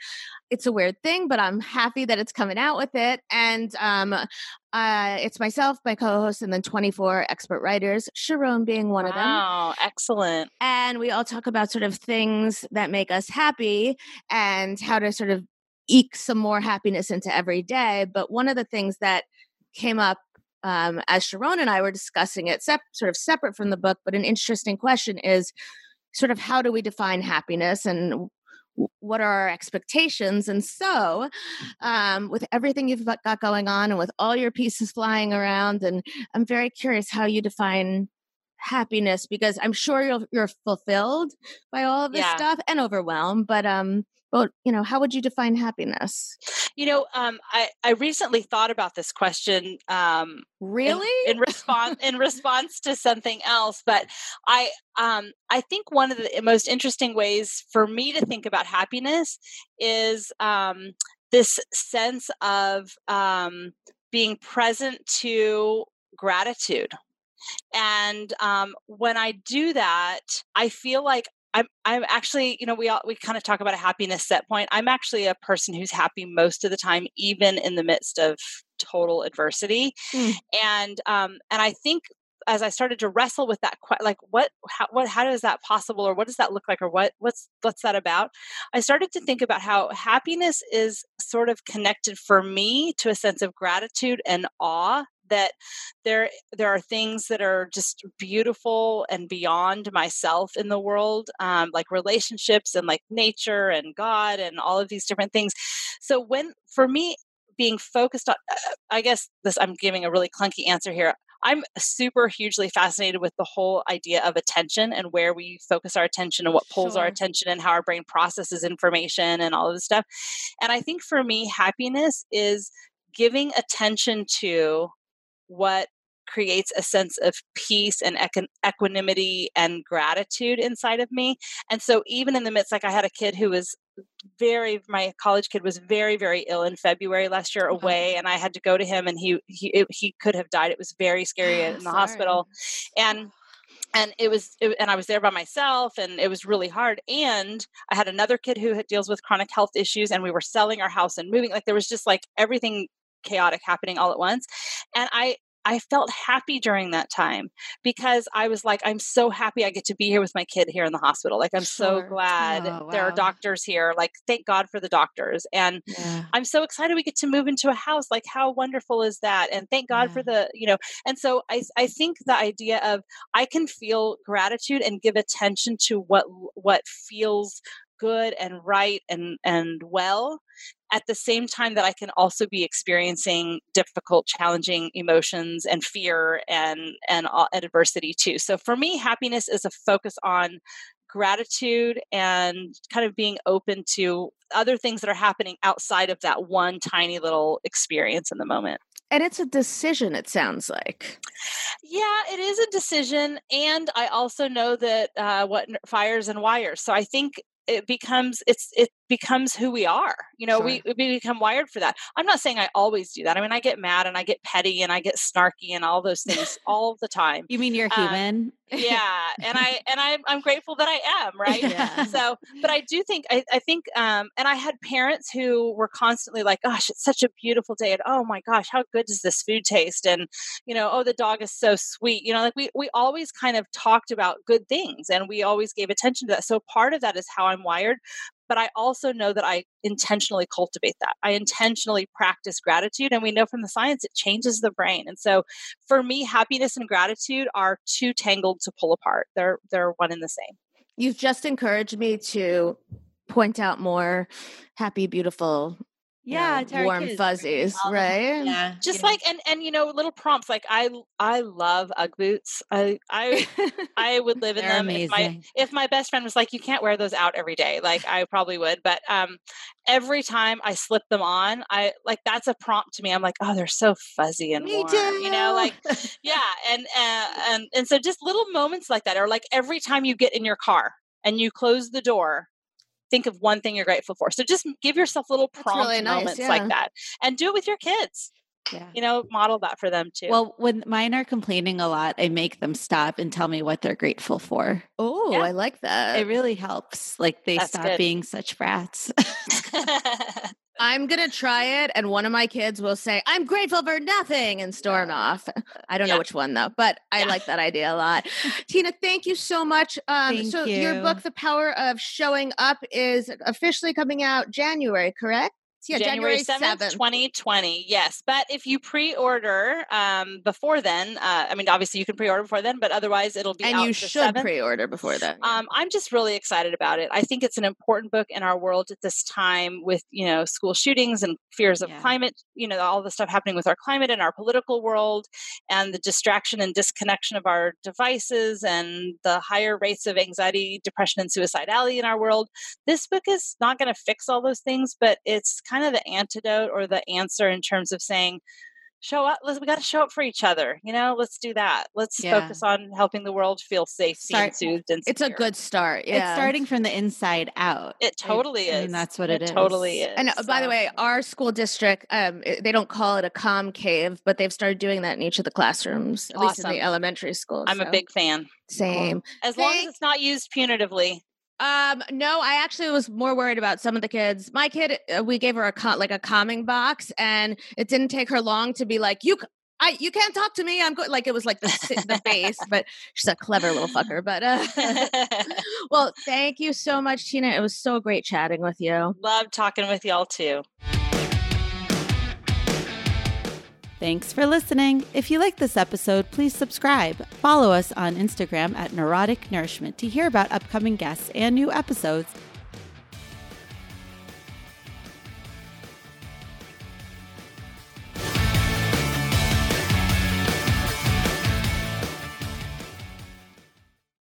Speaker 2: It's a weird thing, but I'm happy that it's coming out with it. And um, uh, it's myself, my co host, and then 24 expert writers, Sharon being one of them.
Speaker 3: Wow, excellent.
Speaker 2: And we all talk about sort of things that make us happy and how to sort of eke some more happiness into every day. But one of the things that came up um, as Sharon and I were discussing it, sep- sort of separate from the book, but an interesting question is sort of how do we define happiness and w- what are our expectations? And so, um, with everything you've got got going on and with all your pieces flying around, and I'm very curious how you define happiness because I'm sure you're you're fulfilled by all of this
Speaker 3: Yeah.
Speaker 2: stuff and overwhelmed. But um, but you know, how would you define happiness?
Speaker 3: You know, um, I I recently thought about this question. Um, in-
Speaker 2: Really?
Speaker 3: in, response in response to something else but i um i think one of the most interesting ways for me to think about happiness is um this sense of um being present to gratitude and um when i do that i feel like I'm I'm actually, you know, we all we kind of talk about a happiness set point. I'm actually a person who's happy most of the time, even in the midst of total adversity.
Speaker 2: Mm.
Speaker 3: And um and I think as I started to wrestle with that, like what, how, what, how is that possible, or what does that look like, or what, what's, what's that about? I started to think about how happiness is sort of connected for me to a sense of gratitude and awe that there there are things that are just beautiful and beyond myself in the world um, like relationships and like nature and god and all of these different things. So when for me being focused on uh, i guess this i'm giving a really clunky answer here. I'm super hugely fascinated with the whole idea of attention and where we focus our attention and what pulls our attention and how our brain processes information and all of this stuff. And i think for me happiness is giving attention to what creates a sense of peace and equi- equanimity and gratitude inside of me. And so, even in the midst, like I had a kid who was very, my college kid was very, very ill in February last year
Speaker 2: uh-huh.
Speaker 3: away, and I had to go to him, and he he it, he could have died. It was very scary oh, in the
Speaker 2: Sorry.
Speaker 3: hospital, and and it was it, and i was there by myself and it was really hard and i had another kid who deals with chronic health issues and we were selling our house and moving like there was just like everything chaotic happening all at once and i I felt happy during that time because I was like, I'm so happy I get to be here with my kid here in the hospital. Like, I'm so glad
Speaker 1: Oh,
Speaker 3: there are doctors here. Like, thank God for the doctors. And
Speaker 1: Yeah.
Speaker 3: I'm so excited we get to move into a house. Like, how wonderful is that? And thank God for the, you know, and so I, I think the idea of I can feel gratitude and give attention to what, what feels good and right and, and well at the same time that I can also be experiencing difficult, challenging emotions and fear and, and all- adversity too. So for me, happiness is a focus on gratitude and kind of being open to other things that are happening outside of that one tiny little experience in the moment.
Speaker 2: And it's a decision, it sounds like.
Speaker 3: Yeah, it is a decision. And I also know that uh, what fires and wires. So I think it becomes it's it becomes who we are you know we, we become wired for that. I'm not saying i always do that. I mean i get mad and i get petty and i get snarky and all those things all the time
Speaker 1: You mean you're
Speaker 3: Um,
Speaker 1: human?
Speaker 3: yeah and i and I, i'm grateful that i am right?
Speaker 1: Yeah.
Speaker 3: so but i do think i, I think um and i had parents who were constantly like gosh it's such a beautiful day and oh my gosh how good does this food taste? and you know oh the dog is so sweet you know like we we always kind of talked about good things and we always gave attention to that. So part of that is how i'm wired but I also know that I intentionally cultivate that. I intentionally practice gratitude. And we know from the science it changes the brain. And so for me, happiness and gratitude are too tangled to pull apart. They're they're one and the same.
Speaker 2: You've just encouraged me to point out more happy, beautiful
Speaker 1: Yeah,
Speaker 2: know, warm
Speaker 1: kids.
Speaker 2: fuzzies, right?
Speaker 1: Yeah.
Speaker 3: just
Speaker 1: know.
Speaker 3: like and and you know little prompts like i i love ugg boots i i i would live in them if my if my best friend was like you can't wear those out every day like i probably would but um every time i slip them on i like that's a prompt to me i'm like oh they're so fuzzy and
Speaker 2: Me
Speaker 3: warm you know like yeah and uh, and and so just little moments like that or like every time you get in your car and you close the door think of one thing you're grateful for so just give yourself little
Speaker 2: That's
Speaker 3: prompt
Speaker 2: really nice,
Speaker 3: moments
Speaker 2: yeah.
Speaker 3: like that and do it with your kids
Speaker 1: yeah.
Speaker 3: you know model that for them too
Speaker 1: Well, when mine are complaining a lot, I make them stop and tell me what they're grateful for.
Speaker 2: Oh,
Speaker 3: Yeah.
Speaker 2: I like that.
Speaker 1: It really helps. Like they
Speaker 3: That's
Speaker 1: stop
Speaker 3: good.
Speaker 1: being such brats.
Speaker 2: I'm gonna try it, and one of my kids will say, "I'm grateful for nothing," and storm off. I don't know which one though, but I
Speaker 3: Yeah.
Speaker 2: like that idea a lot. Tina, thank you so much. Um,
Speaker 1: Thank
Speaker 2: so your book, "The Power of Showing Up," is officially coming out January, correct? Yeah,
Speaker 3: January 7th, 2020. Yes. But if you pre order um, before then, uh, I mean, obviously you can pre order before then, but otherwise it'll be
Speaker 2: and you should
Speaker 3: 7th.
Speaker 2: pre-order before then.
Speaker 3: Um, I'm just really excited about it. I think it's an important book in our world at this time with, you know, school shootings and fears of
Speaker 1: Yeah.
Speaker 3: climate, you know, all the stuff happening with our climate and our political world and the distraction and disconnection of our devices and the higher rates of anxiety, depression, and suicidality in our world. This book is not going to fix all those things, but it's kind of the antidote or the answer in terms of saying, show up let's we got to show up for each other you know let's do that let's
Speaker 1: Yeah.
Speaker 3: focus on helping the world feel safe seen,
Speaker 1: Start-
Speaker 3: soothed and
Speaker 2: it's a good start. Yeah,
Speaker 1: It's starting from the inside out.
Speaker 3: It totally
Speaker 1: I
Speaker 3: is.
Speaker 1: mean, that's what it is.
Speaker 3: Totally is.
Speaker 2: And uh, by the way, our school district um, they don't call it a com cave, but they've started doing that in each of the classrooms, at least in the elementary schools.
Speaker 3: I'm a big fan.
Speaker 2: same.
Speaker 3: As long as it's not used punitively.
Speaker 2: Um, no, I actually was more worried about some of the kids. My kid, uh, we gave her a con- like a calming box, and it didn't take her long to be like, "You, I, you can't talk to me. I'm good." Like it was like the the base, but she's a clever little fucker. But uh, well, thank you so much, Tina. It was so great chatting with you.
Speaker 3: Love talking with y'all too.
Speaker 1: Thanks for listening. If you like this episode, please subscribe. Follow us on Instagram at Neurotic Nourishment to hear about upcoming guests and new episodes,